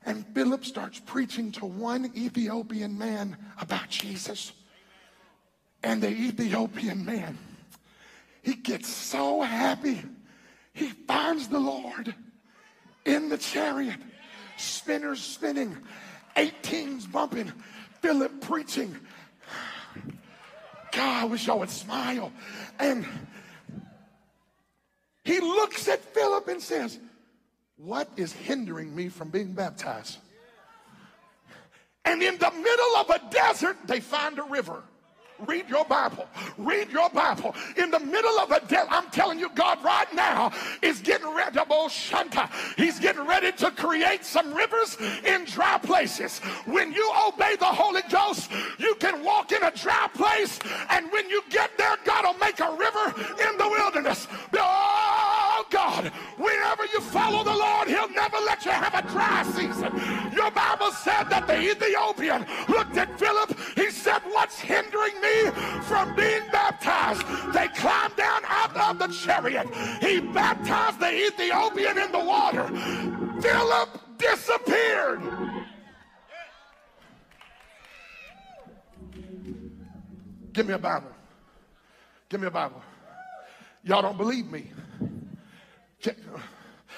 And Philip starts preaching to one Ethiopian man about Jesus. And the Ethiopian man, he gets so happy. He finds the Lord in the chariot, spinners spinning, 18s bumping, Philip preaching. God, I wish I would smile. And he looks at Philip and says, What is hindering me from being baptized? And in the middle of a desert, they find a river. Read your Bible. Read your Bible. In the middle of a death, I'm telling you, God right now is getting ready to Shanta. He's getting ready to create some rivers in dry places. When you obey the Holy Ghost, you can walk in a dry place, and when you get there, God will make a river in the wilderness. Oh God, whenever you follow the Lord, He'll never let you have a dry season. Your Bible said that the Ethiopian looked at Philip. He said, What's hindering me? from being baptized. They climbed down out of the chariot. He baptized the Ethiopian in the water. Philip disappeared. Give me a Bible. Give me a Bible. Y'all don't believe me.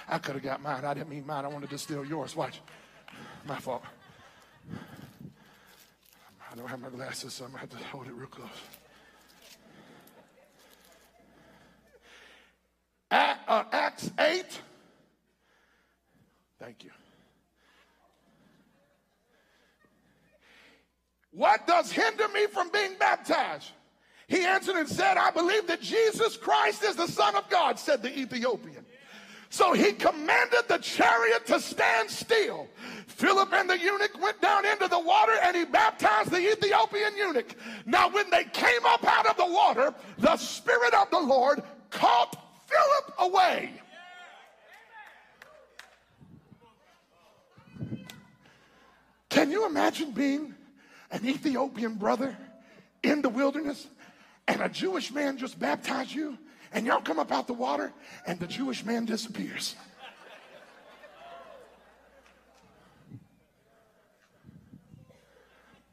I could have got mine. I didn't mean mine. I wanted to steal yours. Watch. My fault. I don't have my glasses, so I'm going to have to hold it real close. At, uh, Acts 8. Thank you. What does hinder me from being baptized? He answered and said, I believe that Jesus Christ is the Son of God, said the Ethiopian. So he commanded the chariot to stand still. Philip and the eunuch went down into the water and he baptized the Ethiopian eunuch. Now, when they came up out of the water, the Spirit of the Lord caught Philip away. Can you imagine being an Ethiopian brother in the wilderness and a Jewish man just baptized you and y'all come up out the water and the Jewish man disappears?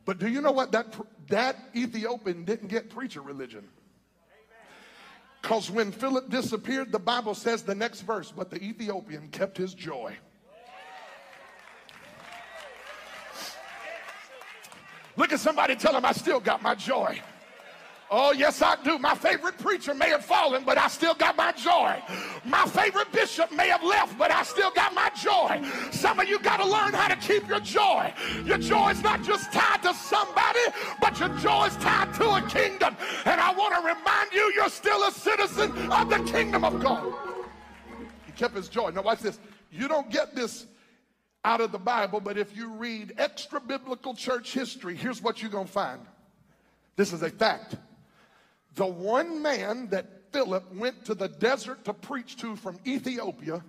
But do you know what? That, that Ethiopian didn't get preacher religion. Because when Philip disappeared, the Bible says the next verse, but the Ethiopian kept his joy. Look at somebody tell him, I still got my joy. Oh, yes, I do. My favorite preacher may have fallen, but I still got my joy. My favorite bishop may have left, but I still got my joy. Some of you got to learn how to keep your joy. Your joy is not just tied to somebody, but your joy is tied to a kingdom. And I want to remind you, you're still a citizen of the kingdom of God. He kept his joy. Now, watch this. You don't get this out of the Bible, but if you read extra biblical church history, here's what you're going to find. This is a fact. The one man that Philip went to the desert to preach to from Ethiopia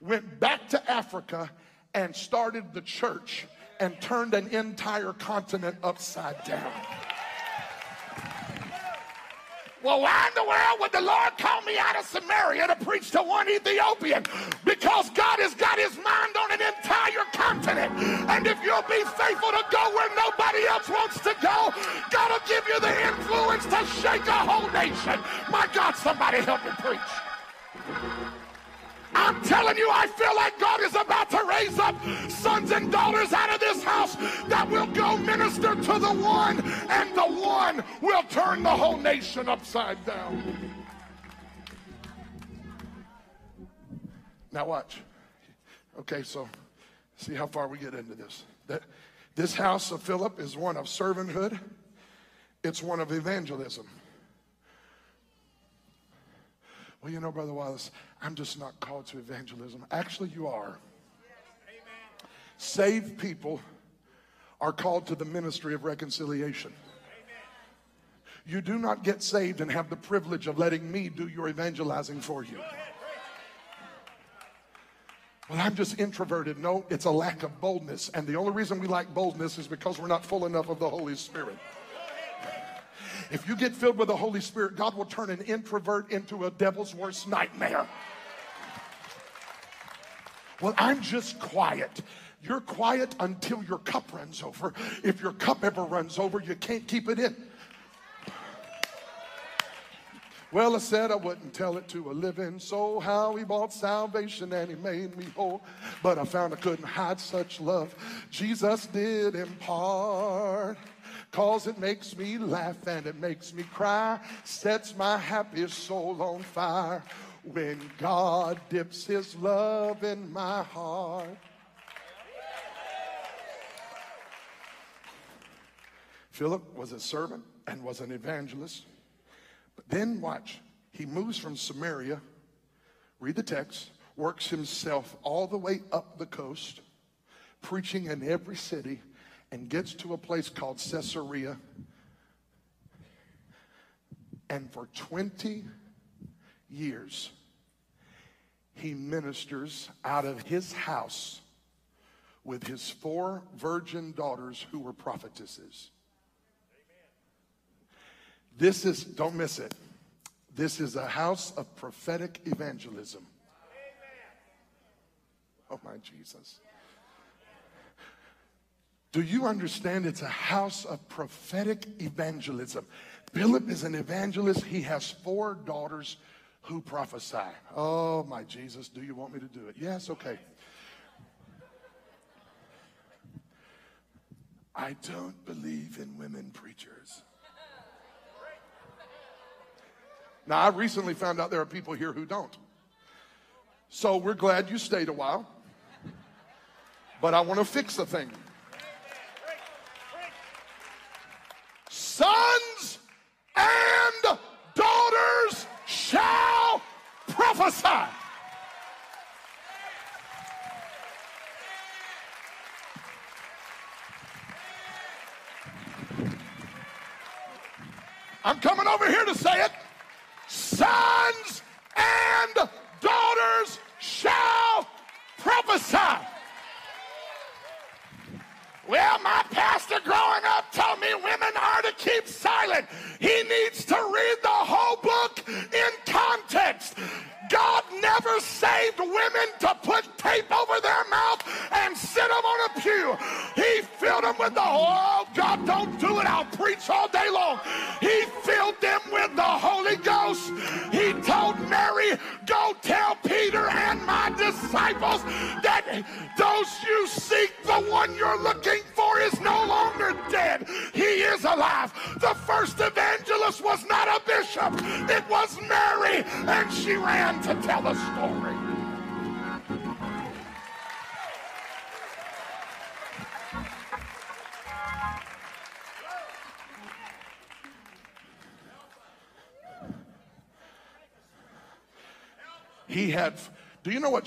went back to Africa and started the church and turned an entire continent upside down. Well, why in the world would the Lord call me out of Samaria to preach to one Ethiopian? Because God has got his mind on an entire continent. And if you'll be faithful to go where nobody else wants to go, God will give you the influence to shake a whole nation. My God, somebody help me preach. I'm telling you, I feel like God is about to raise up sons and daughters out of this house that will go minister to the one, and the one will turn the whole nation upside down. Now, watch. Okay, so see how far we get into this. That this house of Philip is one of servanthood, it's one of evangelism. Well, you know, Brother Wallace, I'm just not called to evangelism. Actually, you are. Saved people are called to the ministry of reconciliation. You do not get saved and have the privilege of letting me do your evangelizing for you. Well, I'm just introverted. No, it's a lack of boldness. And the only reason we lack boldness is because we're not full enough of the Holy Spirit. If you get filled with the Holy Spirit, God will turn an introvert into a devil's worst nightmare. Well, I'm just quiet. You're quiet until your cup runs over. If your cup ever runs over, you can't keep it in. Well, I said I wouldn't tell it to a living soul how he bought salvation and he made me whole. But I found I couldn't hide such love. Jesus did impart. Cause it makes me laugh and it makes me cry, sets my happiest soul on fire when God dips his love in my heart. Philip was a servant and was an evangelist. But then watch, he moves from Samaria, read the text, works himself all the way up the coast, preaching in every city and gets to a place called Caesarea. And for 20 years, he ministers out of his house with his four virgin daughters who were prophetesses. This is, don't miss it. This is a house of prophetic evangelism. Oh, my Jesus. Do you understand it's a house of prophetic evangelism? Philip is an evangelist. He has four daughters who prophesy. Oh, my Jesus, do you want me to do it? Yes, okay. I don't believe in women preachers. Now, I recently found out there are people here who don't. So we're glad you stayed a while. But I want to fix the thing.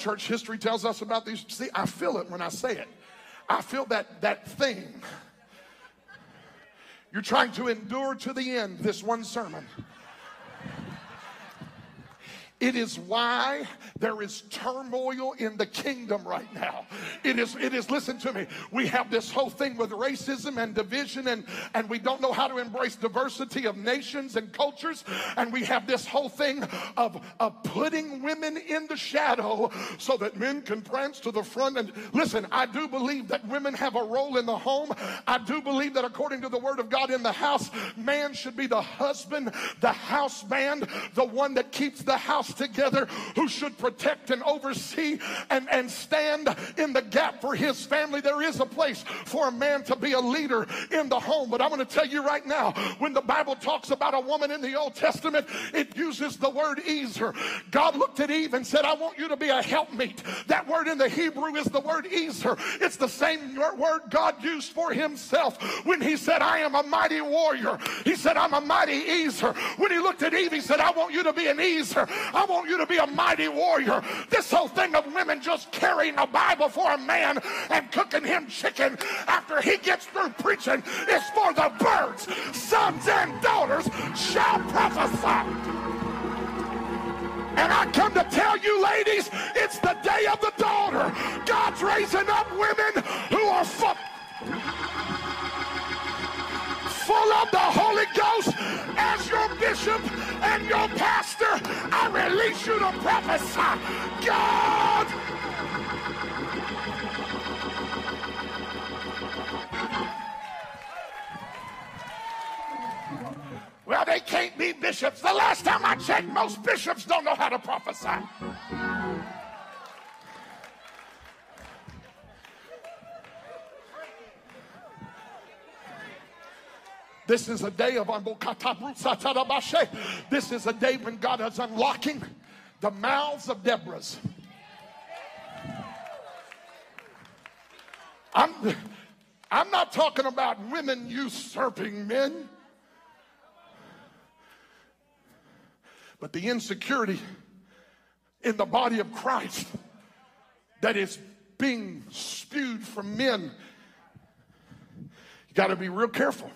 Church history tells us about these? See, I feel it when I say it. I feel that, that thing. You're trying to endure to the end this one sermon. It is why there is turmoil in the kingdom right now. It is, it is, listen to me. We have this whole thing with racism and division, and, and we don't know how to embrace diversity of nations and cultures. And we have this whole thing of, of putting women in the shadow so that men can prance to the front. And listen, I do believe that women have a role in the home. I do believe that according to the word of God in the house, man should be the husband, the house band, the one that keeps the house together who should protect and oversee and, and stand in the gap for his family. There is a place for a man to be a leader in the home. But I'm going to tell you right now, when the Bible talks about a woman in the Old Testament, it uses the word Ezer. God looked at Eve and said, I want you to be a helpmeet. That word in the Hebrew is the word Ezer. It's the same word God used for himself when he said, I am a mighty warrior. He said, I'm a mighty Ezer. When he looked at Eve, he said, I want you to be an Ezer. I want you to be a mighty warrior. This whole thing of women just carrying a Bible for a man and cooking him chicken after he gets through preaching is for the birds. Sons and daughters shall prophesy. And I come to tell you, ladies, it's the day of the daughter. God's raising up women who are full full of the Holy Ghost as your bishop and your pastor, I release you to prophesy. God. Well, they can't be bishops. The last time I checked, most bishops don't know how to prophesy. This is a day of This is a day when God is unlocking the mouths of Deborahs. I'm, I'm not talking about women usurping men, but the insecurity in the body of Christ that is being spewed from men. You got to be real careful.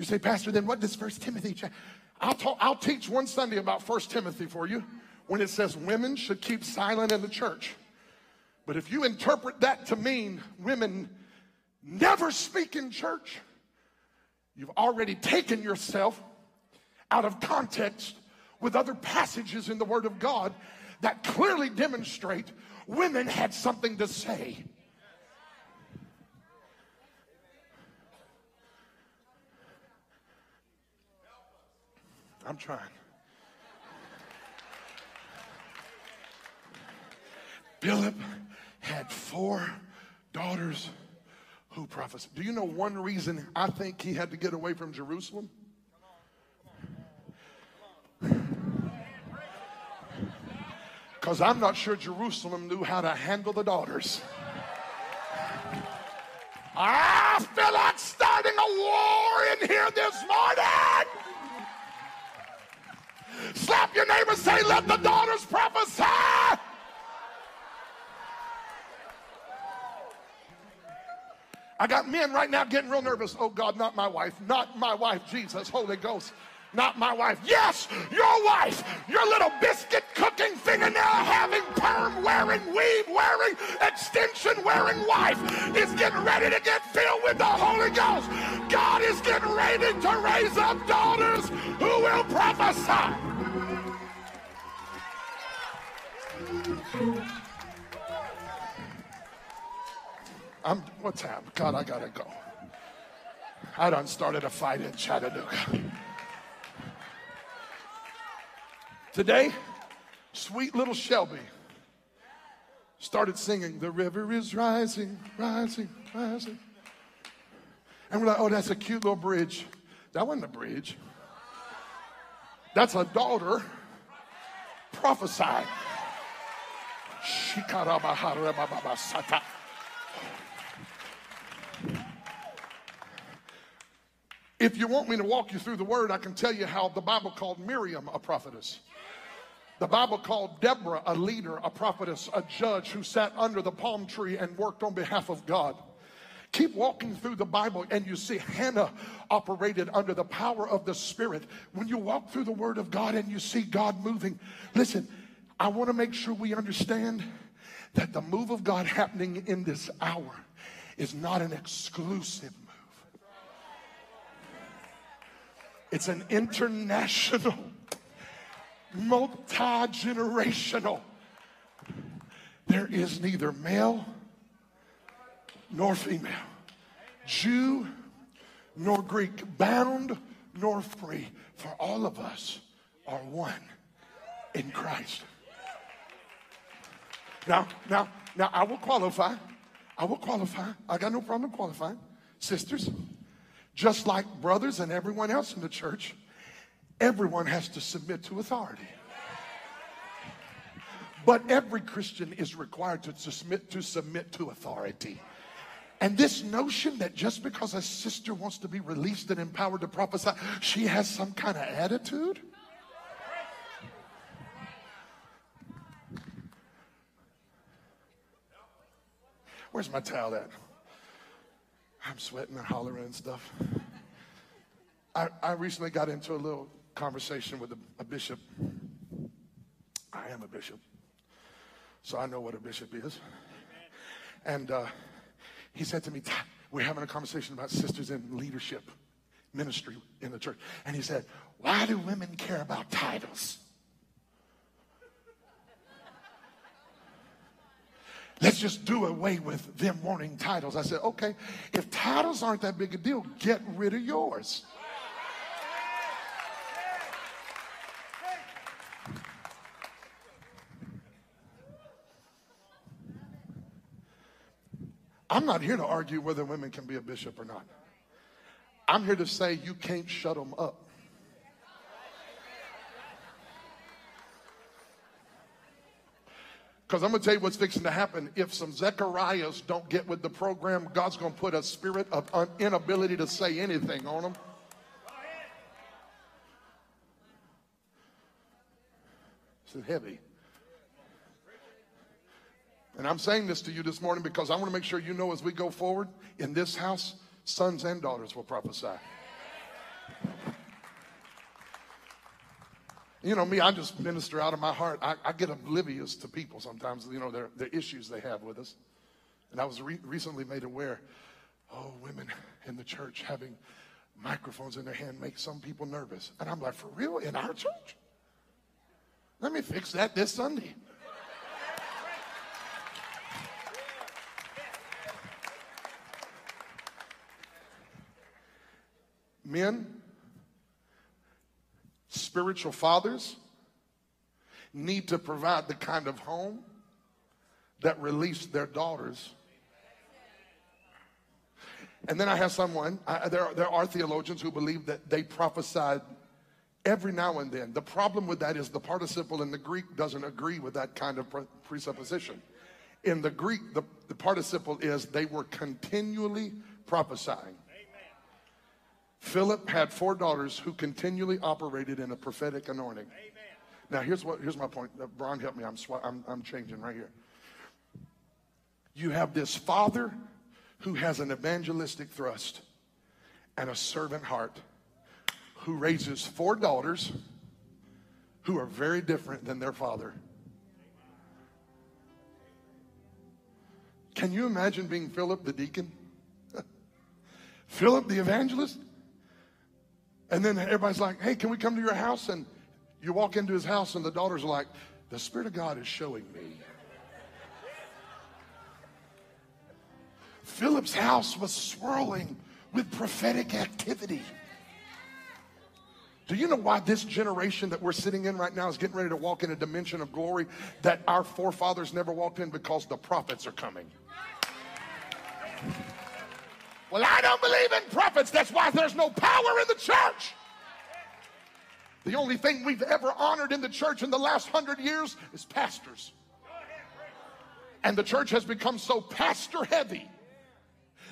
You say, Pastor, then what does First Timothy? I'll, talk, I'll teach one Sunday about First Timothy for you when it says women should keep silent in the church. But if you interpret that to mean women never speak in church, you've already taken yourself out of context with other passages in the Word of God that clearly demonstrate women had something to say. I'm trying. Philip had four daughters who prophesied. Do you know one reason I think he had to get away from Jerusalem? Because I'm not sure Jerusalem knew how to handle the daughters. I feel like starting a war in here this morning. Slap your neighbor, say, let the daughters prophesy. I got men right now getting real nervous. Oh God, not my wife, not my wife, Jesus, Holy Ghost not my wife. Yes, your wife, your little biscuit cooking fingernail having perm wearing, weave wearing, extension wearing wife is getting ready to get filled with the Holy Ghost. God is getting ready to raise up daughters who will prophesy. I'm, what's happening? God, I gotta go. I done started a fight in Chattanooga. Today, sweet little Shelby started singing, The river is rising, rising, rising. And we're like, oh, that's a cute little bridge. That wasn't a bridge. That's a daughter prophesying. If you want me to walk you through the word, I can tell you how the Bible called Miriam a prophetess. The Bible called Deborah a leader, a prophetess, a judge who sat under the palm tree and worked on behalf of God. Keep walking through the Bible and you see Hannah operated under the power of the Spirit. When you walk through the Word of God and you see God moving, listen, I want to make sure we understand that the move of God happening in this hour is not an exclusive move, it's an international multi generational. There is neither male nor female, Jew nor Greek, bound nor free, for all of us are one in Christ. Now, now, now, I will qualify. I will qualify. I got no problem qualifying. Sisters, just like brothers and everyone else in the church, everyone has to submit to authority. But every Christian is required to submit to submit to authority. And this notion that just because a sister wants to be released and empowered to prophesy, she has some kind of attitude. Where's my towel at? I'm sweating and hollering and stuff. I, I recently got into a little conversation with a, a bishop. I am a bishop, so I know what a bishop is. And uh, he said to me, We're having a conversation about sisters in leadership, ministry in the church. And he said, Why do women care about titles? Let's just do away with them wanting titles. I said, okay, if titles aren't that big a deal, get rid of yours. I'm not here to argue whether women can be a bishop or not. I'm here to say you can't shut them up. Because I'm going to tell you what's fixing to happen. If some Zechariahs don't get with the program, God's going to put a spirit of inability to say anything on them. It's heavy. And I'm saying this to you this morning because I want to make sure you know as we go forward in this house, sons and daughters will prophesy. You know, me, I just minister out of my heart. I, I get oblivious to people sometimes, you know, their, their issues they have with us. And I was re- recently made aware, oh, women in the church having microphones in their hand make some people nervous. And I'm like, for real? In our church? Let me fix that this Sunday. Men, spiritual fathers need to provide the kind of home that release their daughters. And then I have someone, I, there, there are theologians who believe that they prophesied every now and then. The problem with that is the participle in the Greek doesn't agree with that kind of presupposition. In the Greek, the, the participle is they were continually prophesying. Philip had four daughters who continually operated in a prophetic anointing. Amen. Now, here's what here's my point. Uh, Brian, help me. I'm, sw- I'm I'm changing right here. You have this father who has an evangelistic thrust and a servant heart, who raises four daughters who are very different than their father. Can you imagine being Philip the deacon? Philip the evangelist? And then everybody's like, hey, can we come to your house? And you walk into his house, and the daughters are like, the Spirit of God is showing me. Philip's house was swirling with prophetic activity. Do you know why this generation that we're sitting in right now is getting ready to walk in a dimension of glory that our forefathers never walked in? Because the prophets are coming. Well, I don't believe in prophets. That's why there's no power in the church. The only thing we've ever honored in the church in the last hundred years is pastors. And the church has become so pastor heavy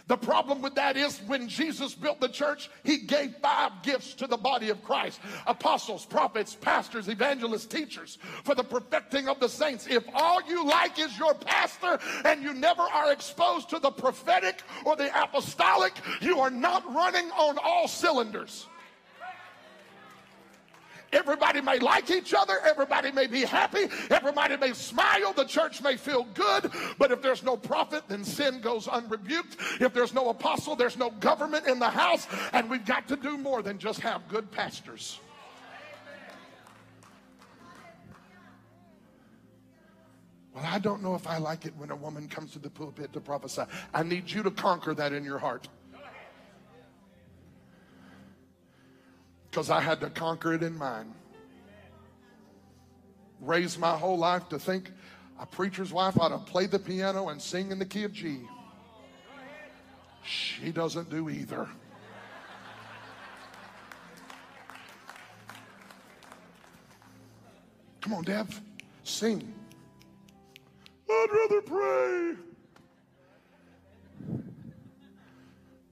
the problem with that is when Jesus built the church, he gave five gifts to the body of Christ apostles, prophets, pastors, evangelists, teachers for the perfecting of the saints. If all you like is your pastor and you never are exposed to the prophetic or the apostolic, you are not running on all cylinders. Everybody may like each other. Everybody may be happy. Everybody may smile. The church may feel good. But if there's no prophet, then sin goes unrebuked. If there's no apostle, there's no government in the house. And we've got to do more than just have good pastors. Well, I don't know if I like it when a woman comes to the pulpit to prophesy. I need you to conquer that in your heart. Because I had to conquer it in mine. Raised my whole life to think a preacher's wife ought to play the piano and sing in the key of G. She doesn't do either. Come on, Deb, sing. I'd rather pray.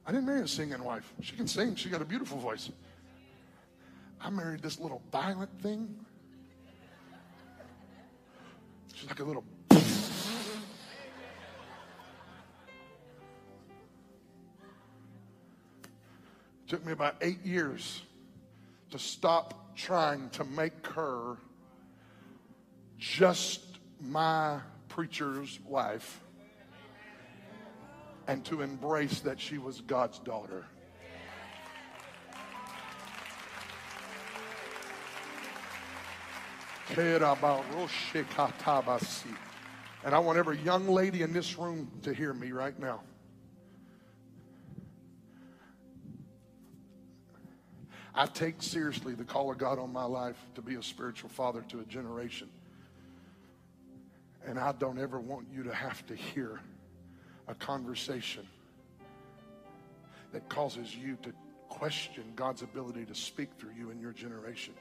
I didn't marry a singing wife. She can sing, she got a beautiful voice. I married this little violent thing. She's like a little. took me about eight years to stop trying to make her just my preacher's wife and to embrace that she was God's daughter. And I want every young lady in this room to hear me right now. I take seriously the call of God on my life to be a spiritual father to a generation. And I don't ever want you to have to hear a conversation that causes you to question God's ability to speak through you in your generation.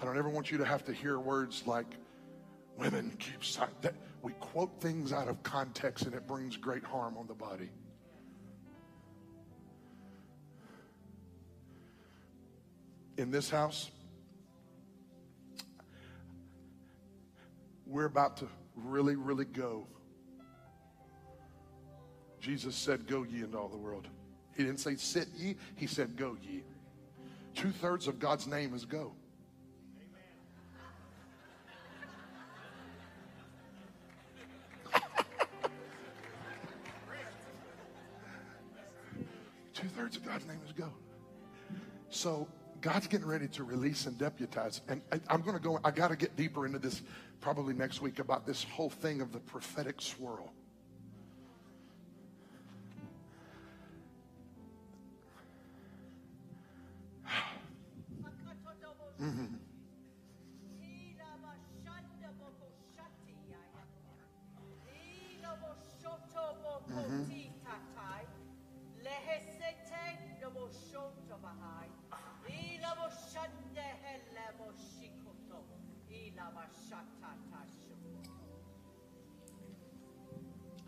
I don't ever want you to have to hear words like women keep silent. That we quote things out of context and it brings great harm on the body. In this house, we're about to really, really go. Jesus said, Go ye into all the world. He didn't say sit ye, he said, Go ye. Two thirds of God's name is go. Two thirds of God's name is go. So God's getting ready to release and deputize. And I, am going to go, I got to get deeper into this probably next week about this whole thing of the prophetic swirl. mm-hmm.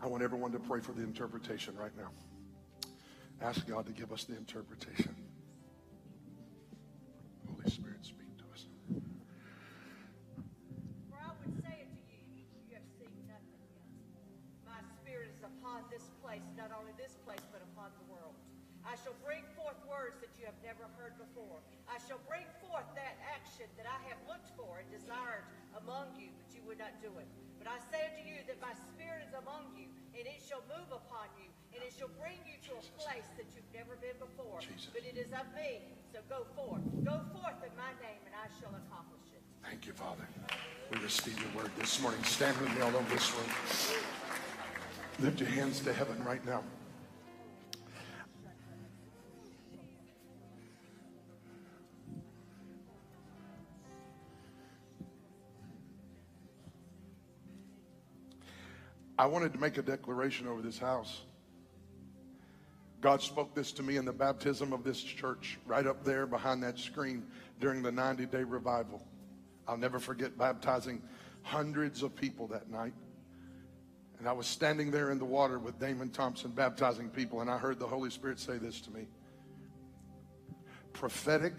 I want everyone to pray for the interpretation right now. Ask God to give us the interpretation. Among you, but you would not do it. But I say unto you that my spirit is among you, and it shall move upon you, and it shall bring you to a place that you've never been before. Jesus. But it is of me. So go forth. Go forth in my name, and I shall accomplish it. Thank you, Father. We receive your word this morning. Stand with me all over this room. Lift your hands to heaven right now. I wanted to make a declaration over this house. God spoke this to me in the baptism of this church, right up there behind that screen during the 90 day revival. I'll never forget baptizing hundreds of people that night. And I was standing there in the water with Damon Thompson baptizing people, and I heard the Holy Spirit say this to me prophetic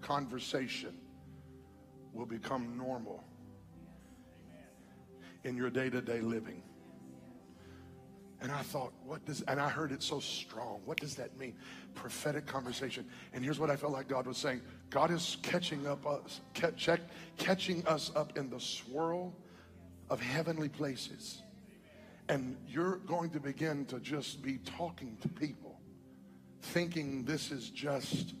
conversation will become normal in your day to day living. And I thought, what does, and I heard it so strong. What does that mean? Prophetic conversation. And here's what I felt like God was saying God is catching up us, catch, catching us up in the swirl of heavenly places. And you're going to begin to just be talking to people, thinking this is just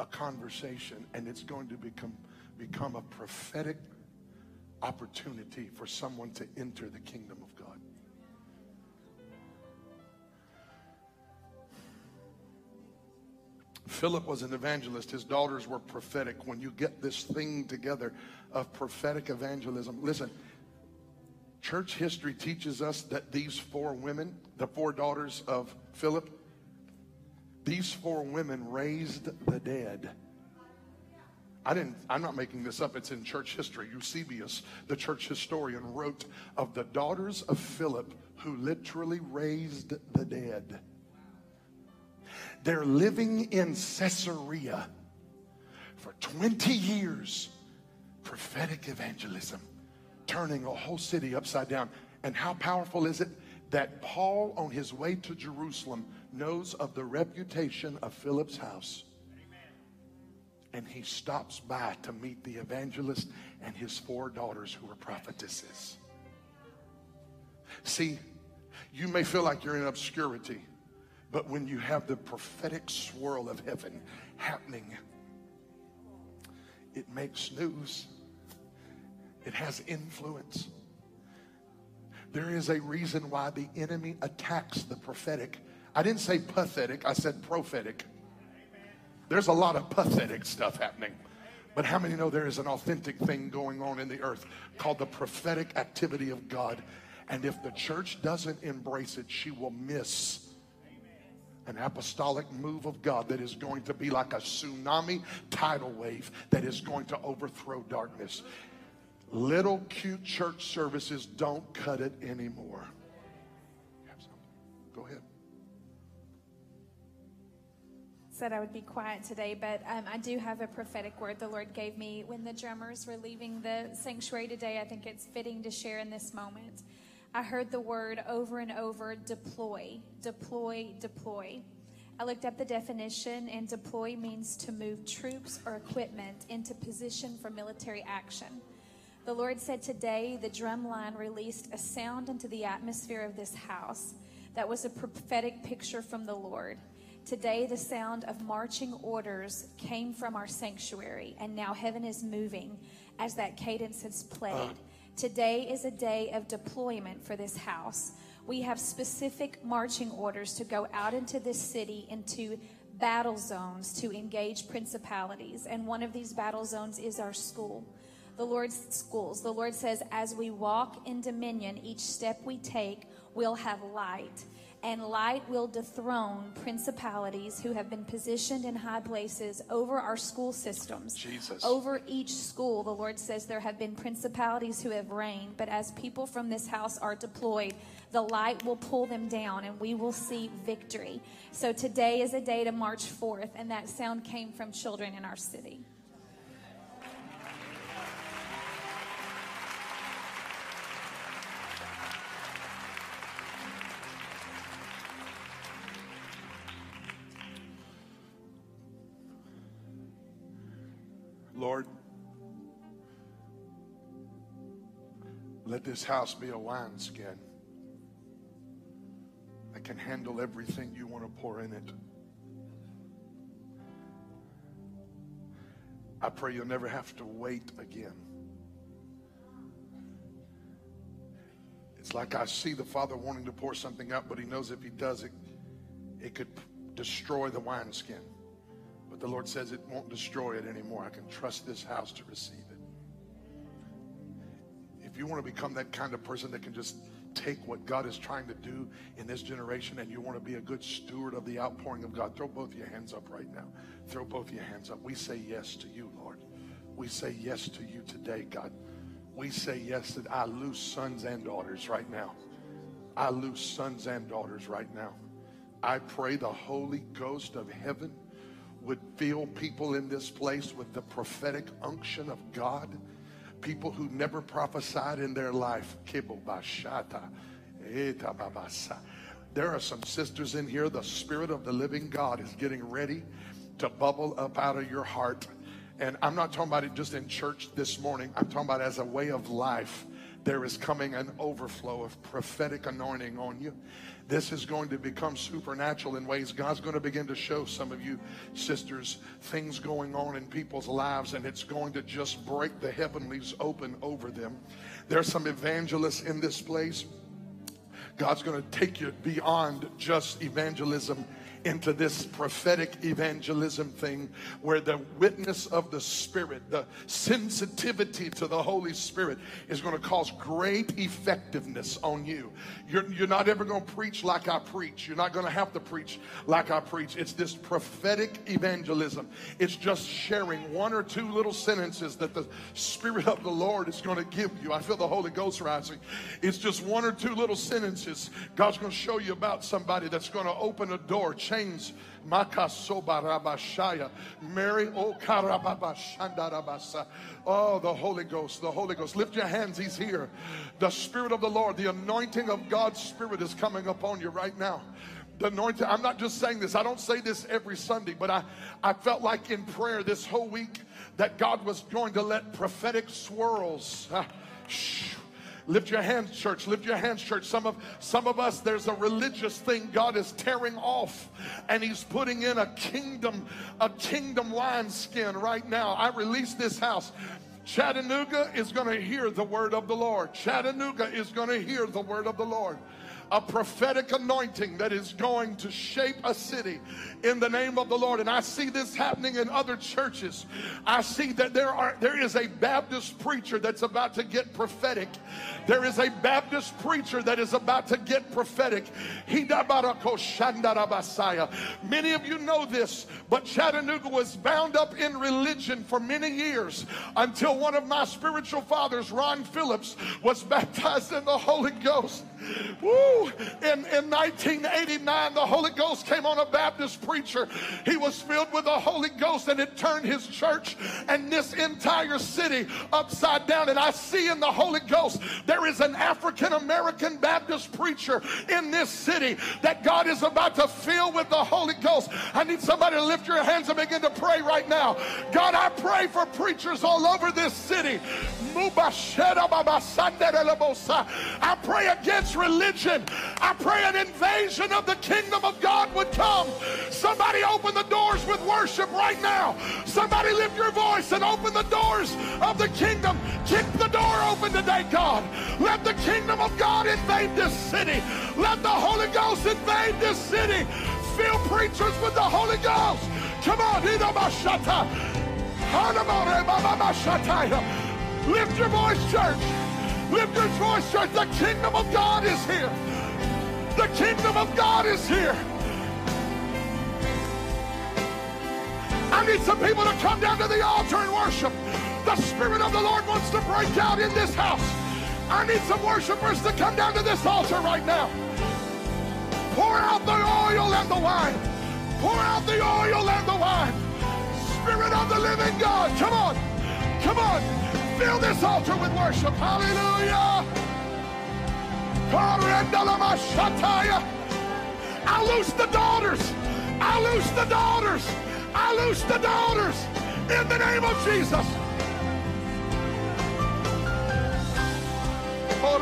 a conversation, and it's going to become, become a prophetic opportunity for someone to enter the kingdom of Philip was an evangelist. His daughters were prophetic. When you get this thing together of prophetic evangelism, listen, church history teaches us that these four women, the four daughters of Philip, these four women raised the dead. I didn't, I'm not making this up. It's in church history. Eusebius, the church historian, wrote of the daughters of Philip who literally raised the dead. They're living in Caesarea for 20 years. Prophetic evangelism, turning a whole city upside down. And how powerful is it that Paul, on his way to Jerusalem, knows of the reputation of Philip's house? And he stops by to meet the evangelist and his four daughters who are prophetesses. See, you may feel like you're in obscurity. But when you have the prophetic swirl of heaven happening, it makes news. It has influence. There is a reason why the enemy attacks the prophetic. I didn't say pathetic, I said prophetic. There's a lot of pathetic stuff happening. But how many know there is an authentic thing going on in the earth called the prophetic activity of God? And if the church doesn't embrace it, she will miss an apostolic move of God that is going to be like a tsunami tidal wave that is going to overthrow darkness. Little cute church services don't cut it anymore. Go ahead. Said I would be quiet today, but um, I do have a prophetic word the Lord gave me when the drummers were leaving the sanctuary today. I think it's fitting to share in this moment. I heard the word over and over deploy, deploy, deploy. I looked up the definition, and deploy means to move troops or equipment into position for military action. The Lord said today the drum line released a sound into the atmosphere of this house that was a prophetic picture from the Lord. Today, the sound of marching orders came from our sanctuary, and now heaven is moving as that cadence has played. Today is a day of deployment for this house. We have specific marching orders to go out into this city into battle zones to engage principalities. And one of these battle zones is our school, the Lord's schools. The Lord says, as we walk in dominion, each step we take will have light and light will dethrone principalities who have been positioned in high places over our school systems. Jesus. Over each school, the Lord says there have been principalities who have reigned, but as people from this house are deployed, the light will pull them down and we will see victory. So today is a day to march forth, and that sound came from children in our city. Lord, let this house be a wineskin that can handle everything you want to pour in it. I pray you'll never have to wait again. It's like I see the Father wanting to pour something out, but he knows if he does it, it could destroy the wineskin. The Lord says it won't destroy it anymore. I can trust this house to receive it. If you want to become that kind of person that can just take what God is trying to do in this generation and you want to be a good steward of the outpouring of God, throw both your hands up right now. Throw both your hands up. We say yes to you, Lord. We say yes to you today, God. We say yes that I lose sons and daughters right now. I lose sons and daughters right now. I pray the Holy Ghost of heaven would fill people in this place with the prophetic unction of God people who never prophesied in their life. There are some sisters in here. The Spirit of the living God is getting ready to bubble up out of your heart. And I'm not talking about it just in church this morning, I'm talking about it as a way of life. There is coming an overflow of prophetic anointing on you. This is going to become supernatural in ways. God's going to begin to show some of you sisters things going on in people's lives, and it's going to just break the heavenlies open over them. There's some evangelists in this place. God's going to take you beyond just evangelism into this prophetic evangelism thing where the witness of the Spirit, the sensitivity to the Holy Spirit is going to cause great effectiveness on you. You're, you're not ever going to preach like I preach. You're not going to have to preach like I preach. It's this prophetic evangelism. It's just sharing one or two little sentences that the Spirit of the Lord is going to give you. I feel the Holy Ghost rising. It's just one or two little sentences. God's going to show you about somebody that's going to open a door, chains. Makasobarabashaya. Mary O Karababashandarabasa. Oh, the Holy Ghost, the Holy Ghost. Lift your hands, He's here. The Spirit of the Lord, the anointing of God's Spirit is coming upon you right now the anointing. I'm not just saying this. I don't say this every Sunday, but I, I felt like in prayer this whole week that God was going to let prophetic swirls. Uh, shh, Lift your hands, church. Lift your hands, church. Some of some of us, there's a religious thing God is tearing off, and He's putting in a kingdom, a kingdom wineskin right now. I release this house. Chattanooga is going to hear the word of the Lord. Chattanooga is going to hear the word of the Lord a prophetic anointing that is going to shape a city in the name of the Lord. And I see this happening in other churches. I see that there are there is a Baptist preacher that's about to get prophetic. There is a Baptist preacher that is about to get prophetic. Many of you know this, but Chattanooga was bound up in religion for many years until one of my spiritual fathers, Ron Phillips, was baptized in the Holy Ghost. Woo! In, in 1989, the Holy Ghost came on a Baptist preacher. He was filled with the Holy Ghost and it turned his church and this entire city upside down. And I see in the Holy Ghost there is an African American Baptist preacher in this city that God is about to fill with the Holy Ghost. I need somebody to lift your hands and begin to pray right now. God, I pray for preachers all over this city. I pray against religion. I pray an invasion of the kingdom of God would come. Somebody open the doors with worship right now. Somebody lift your voice and open the doors of the kingdom. Kick the door open today, God. Let the kingdom of God invade this city. Let the Holy Ghost invade this city. Fill preachers with the Holy Ghost. Come on, Lift your voice, church. Lift your voice, church. The kingdom of God is here. The kingdom of God is here. I need some people to come down to the altar and worship. The Spirit of the Lord wants to break out in this house. I need some worshipers to come down to this altar right now. Pour out the oil and the wine. Pour out the oil and the wine. Spirit of the living God, come on. Come on. Fill this altar with worship. Hallelujah. I loose the daughters. I loose the daughters. I loose the daughters. In the name of Jesus. Oh,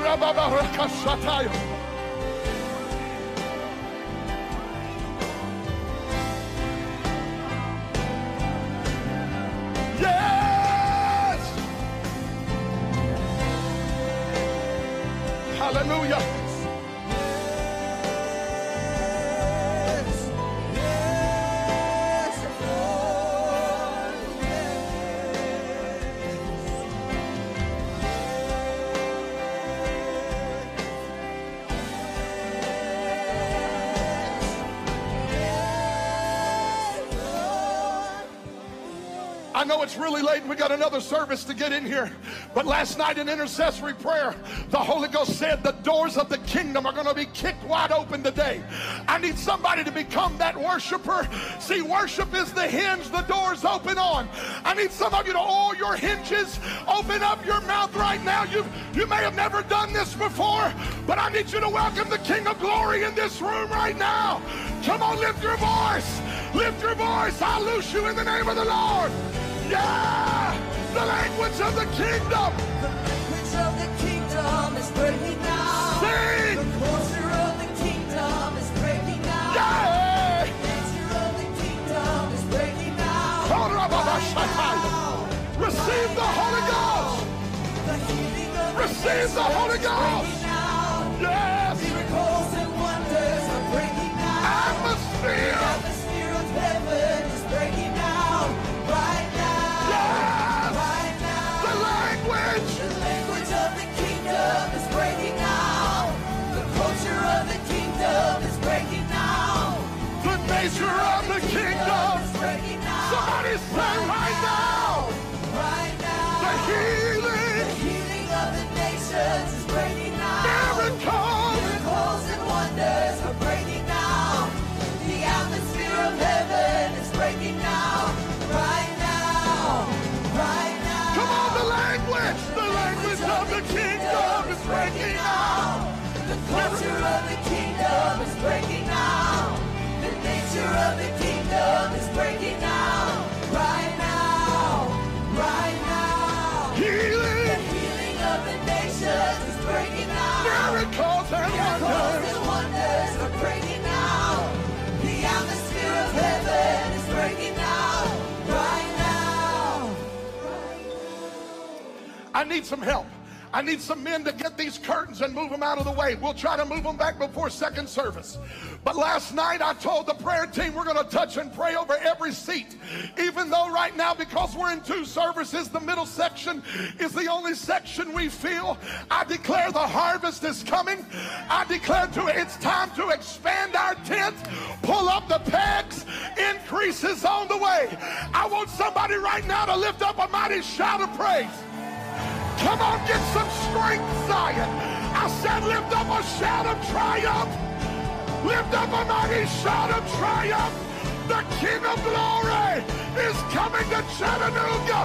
Hallelujah. I know it's really late and we got another service to get in here. But last night in intercessory prayer, the Holy Ghost said the doors of the kingdom are going to be kicked wide open today. I need somebody to become that worshiper. See, worship is the hinge the doors open on. I need some of you to all your hinges open up your mouth right now. You you may have never done this before, but I need you to welcome the King of Glory in this room right now. Come on, lift your voice. Lift your voice. I loose you in the name of the Lord. Yeah! The language of the kingdom. language of the kingdom is breaking now. Sing! The culture of the kingdom is breaking now. Yeah! The nature of the kingdom is breaking now. Receive the Holy Ghost. The healing of Receive the Holy Ghost. Breaking now. The nature of the kingdom is breaking now. Right now. Right now. The Healing. healing of the nations is breaking now. Miracles and Miracles wonders. and wonders are breaking now. The atmosphere of heaven is breaking now. Right now. I need some help. I need some men to get these curtains and move them out of the way. We'll try to move them back before second service. But last night I told the prayer team we're going to touch and pray over every seat. Even though right now, because we're in two services, the middle section is the only section we feel. I declare the harvest is coming. I declare to it's time to expand our tent, pull up the pegs, increase is on the way. I want somebody right now to lift up a mighty shout of praise. Come on, get some strength, Zion. I said, lift up a shout of triumph. Lift up a mighty shout of triumph. The King of Glory is coming to Chattanooga.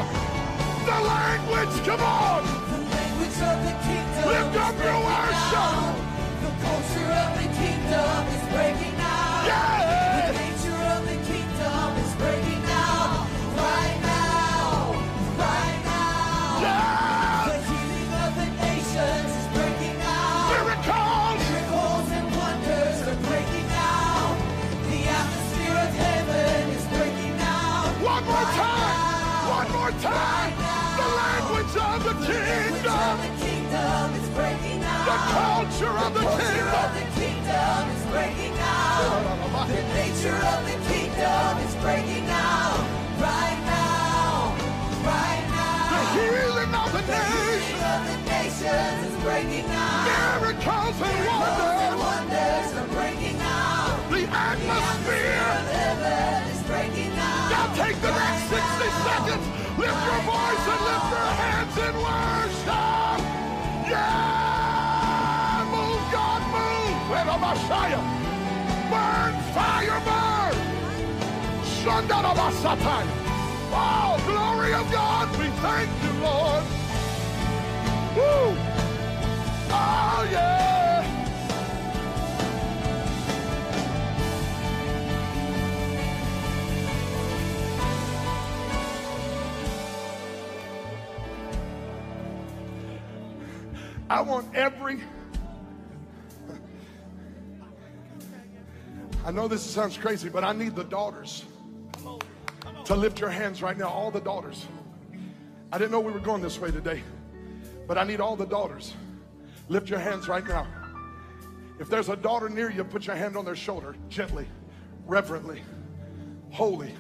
The language, come on. The language of the kingdom Lift up your worship. now. The culture of the kingdom is breaking now. Yeah. Culture of the culture kingdom. of the kingdom is breaking now. The nature of the kingdom is breaking now. Right now. Right The now. healing of the The healing of the nations is breaking now. Miracles and Miracles and wonders. wonders are breaking now. The The atmosphere atmosphere. of heaven is breaking now. Now take the next Rabashaya. Burn, fire, burn. Shandarabasataya. Oh, glory of God, we thank you, Lord. Woo. Oh, yeah. I want every I know this sounds crazy, but I need the daughters to lift your hands right now. All the daughters. I didn't know we were going this way today, but I need all the daughters. Lift your hands right now. If there's a daughter near you, put your hand on their shoulder gently, reverently, holy.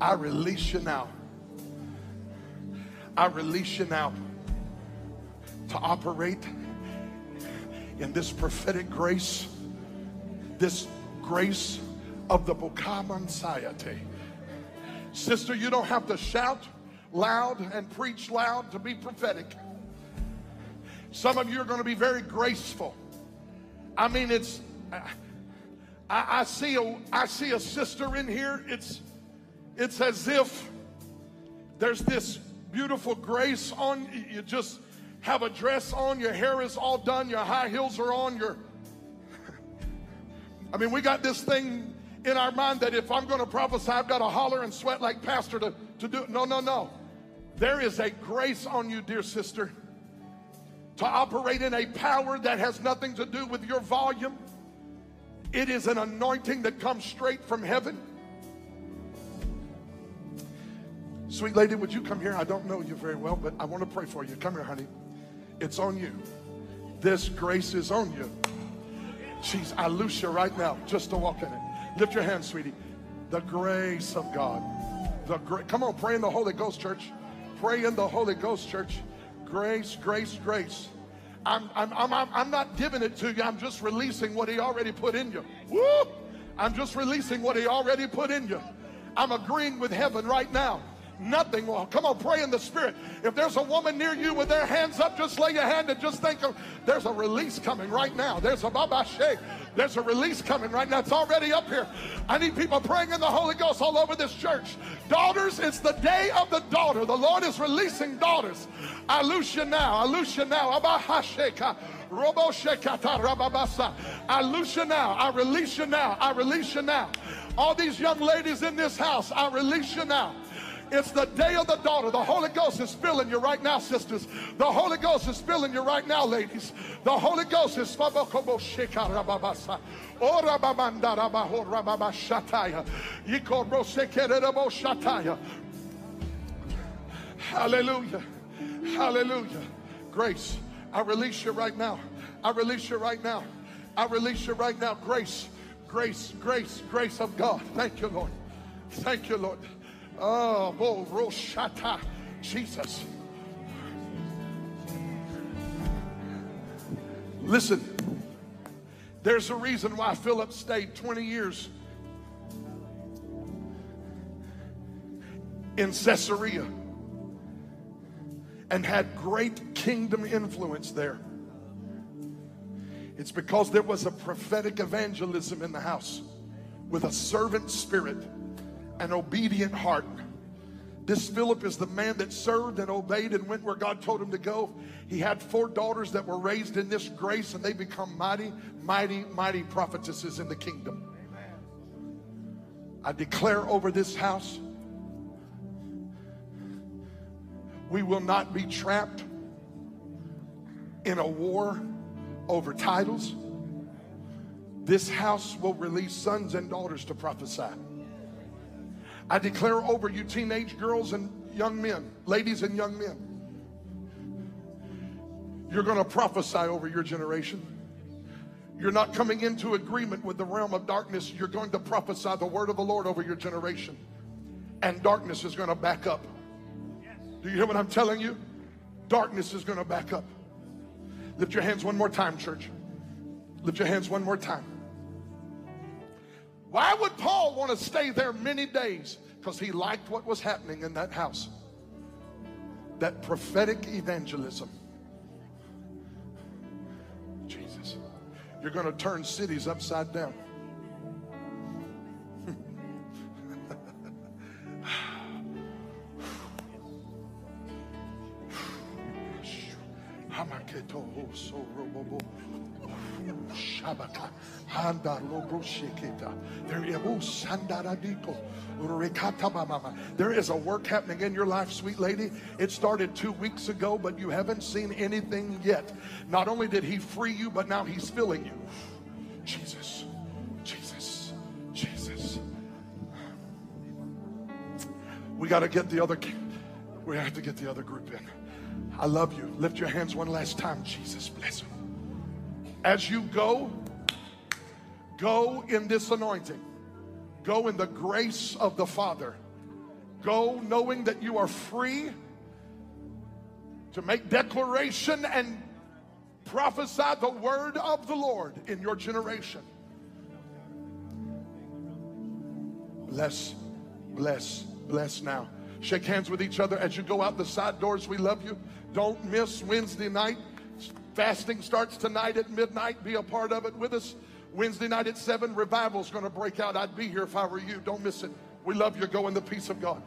I release you now. I release you now to operate in this prophetic grace, this grace of the Bokaman Sayate. Sister, you don't have to shout loud and preach loud to be prophetic. Some of you are going to be very graceful. I mean, it's. I, I see a I see a sister in here. It's it's as if there's this beautiful grace on you just have a dress on your hair is all done your high heels are on your i mean we got this thing in our mind that if i'm going to prophesy i've got to holler and sweat like pastor to, to do it no no no. There is a grace on you dear sister to operate in a power that has nothing to do with your volume. It is an anointing that comes straight from heaven Sweet lady, would you come here? I don't know you very well, but I want to pray for you. Come here, honey. It's on you. This grace is on you. Jeez, I loose you right now just to walk in it. Lift your hand, sweetie. The grace of God. The great. Come on, pray in the Holy Ghost, church. Pray in the Holy Ghost, church. Grace, grace, grace. I'm, I'm, I'm, I'm, I'm not giving it to you. I'm just releasing what He already put in you. Woo! I'm just releasing what He already put in you. I'm agreeing with heaven right now nothing will. Come on, pray in the spirit. If there's a woman near you with their hands up, just lay your hand and just think of there's a release coming right now. There's a baba babashe. There's a release coming right now. It's already up here. I need people praying in the Holy Ghost all over this church. Daughters, it's the day of the daughter. The Lord is releasing daughters. I loose you now. I loose you now. Abahasheka. Robo shekata rababasa. I loose you now. I release you now. I release you now. All these young ladies in this house, I release you now. It's the day of the daughter. The Holy Ghost is filling you right now, sisters. The Holy Ghost is filling you right now, ladies. The Holy Ghost is Hallelujah. Hallelujah. Grace, I release you right now. I release you right now. I release you right now. Grace, grace, grace, grace of God. Thank you, Lord. Thank you, Lord. Oh, Bo Roshata. Jesus. Listen, there's a reason why Philip stayed 20 years in Caesarea and had great kingdom influence there. It's because there was a prophetic evangelism in the house with a servant spirit an obedient heart. This Philip is the man that served and obeyed and went where God told him to go. He had four daughters that were raised in this grace, and they become mighty, mighty, mighty prophetesses in the kingdom. I declare over this house we will not be trapped in a war over titles. This house will release sons and daughters to prophesy. I declare over you, teenage girls and young men, ladies and young men, you're going to prophesy over your generation. You're not coming into agreement with the realm of darkness. You're going to prophesy the word of the Lord over your generation. And darkness is going to back up. Do you hear what I'm telling you? Darkness is going to back up. Lift your hands one more time, church. Lift your hands one more time. Why would Paul want to stay there many days? Because he liked what was happening in that house. That prophetic evangelism. Jesus. You're going to turn cities upside down. Urekata. Oh, there is a work happening in your life, sweet lady. It started two weeks ago, but you haven't seen anything yet. Not only did he free you, but now he's filling you. Jesus, Jesus, Jesus. We got to get the other. We have to get the other group in. I love you. Lift your hands one last time. Jesus, bless them. As you go, go in this anointing. Go in the grace of the Father. Go knowing that you are free to make declaration and prophesy the word of the Lord in your generation. Bless, bless, bless now. Shake hands with each other as you go out the side doors. We love you. Don't miss Wednesday night. Fasting starts tonight at midnight. Be a part of it with us. Wednesday night at 7, revival's going to break out. I'd be here if I were you. Don't miss it. We love you. Go in the peace of God.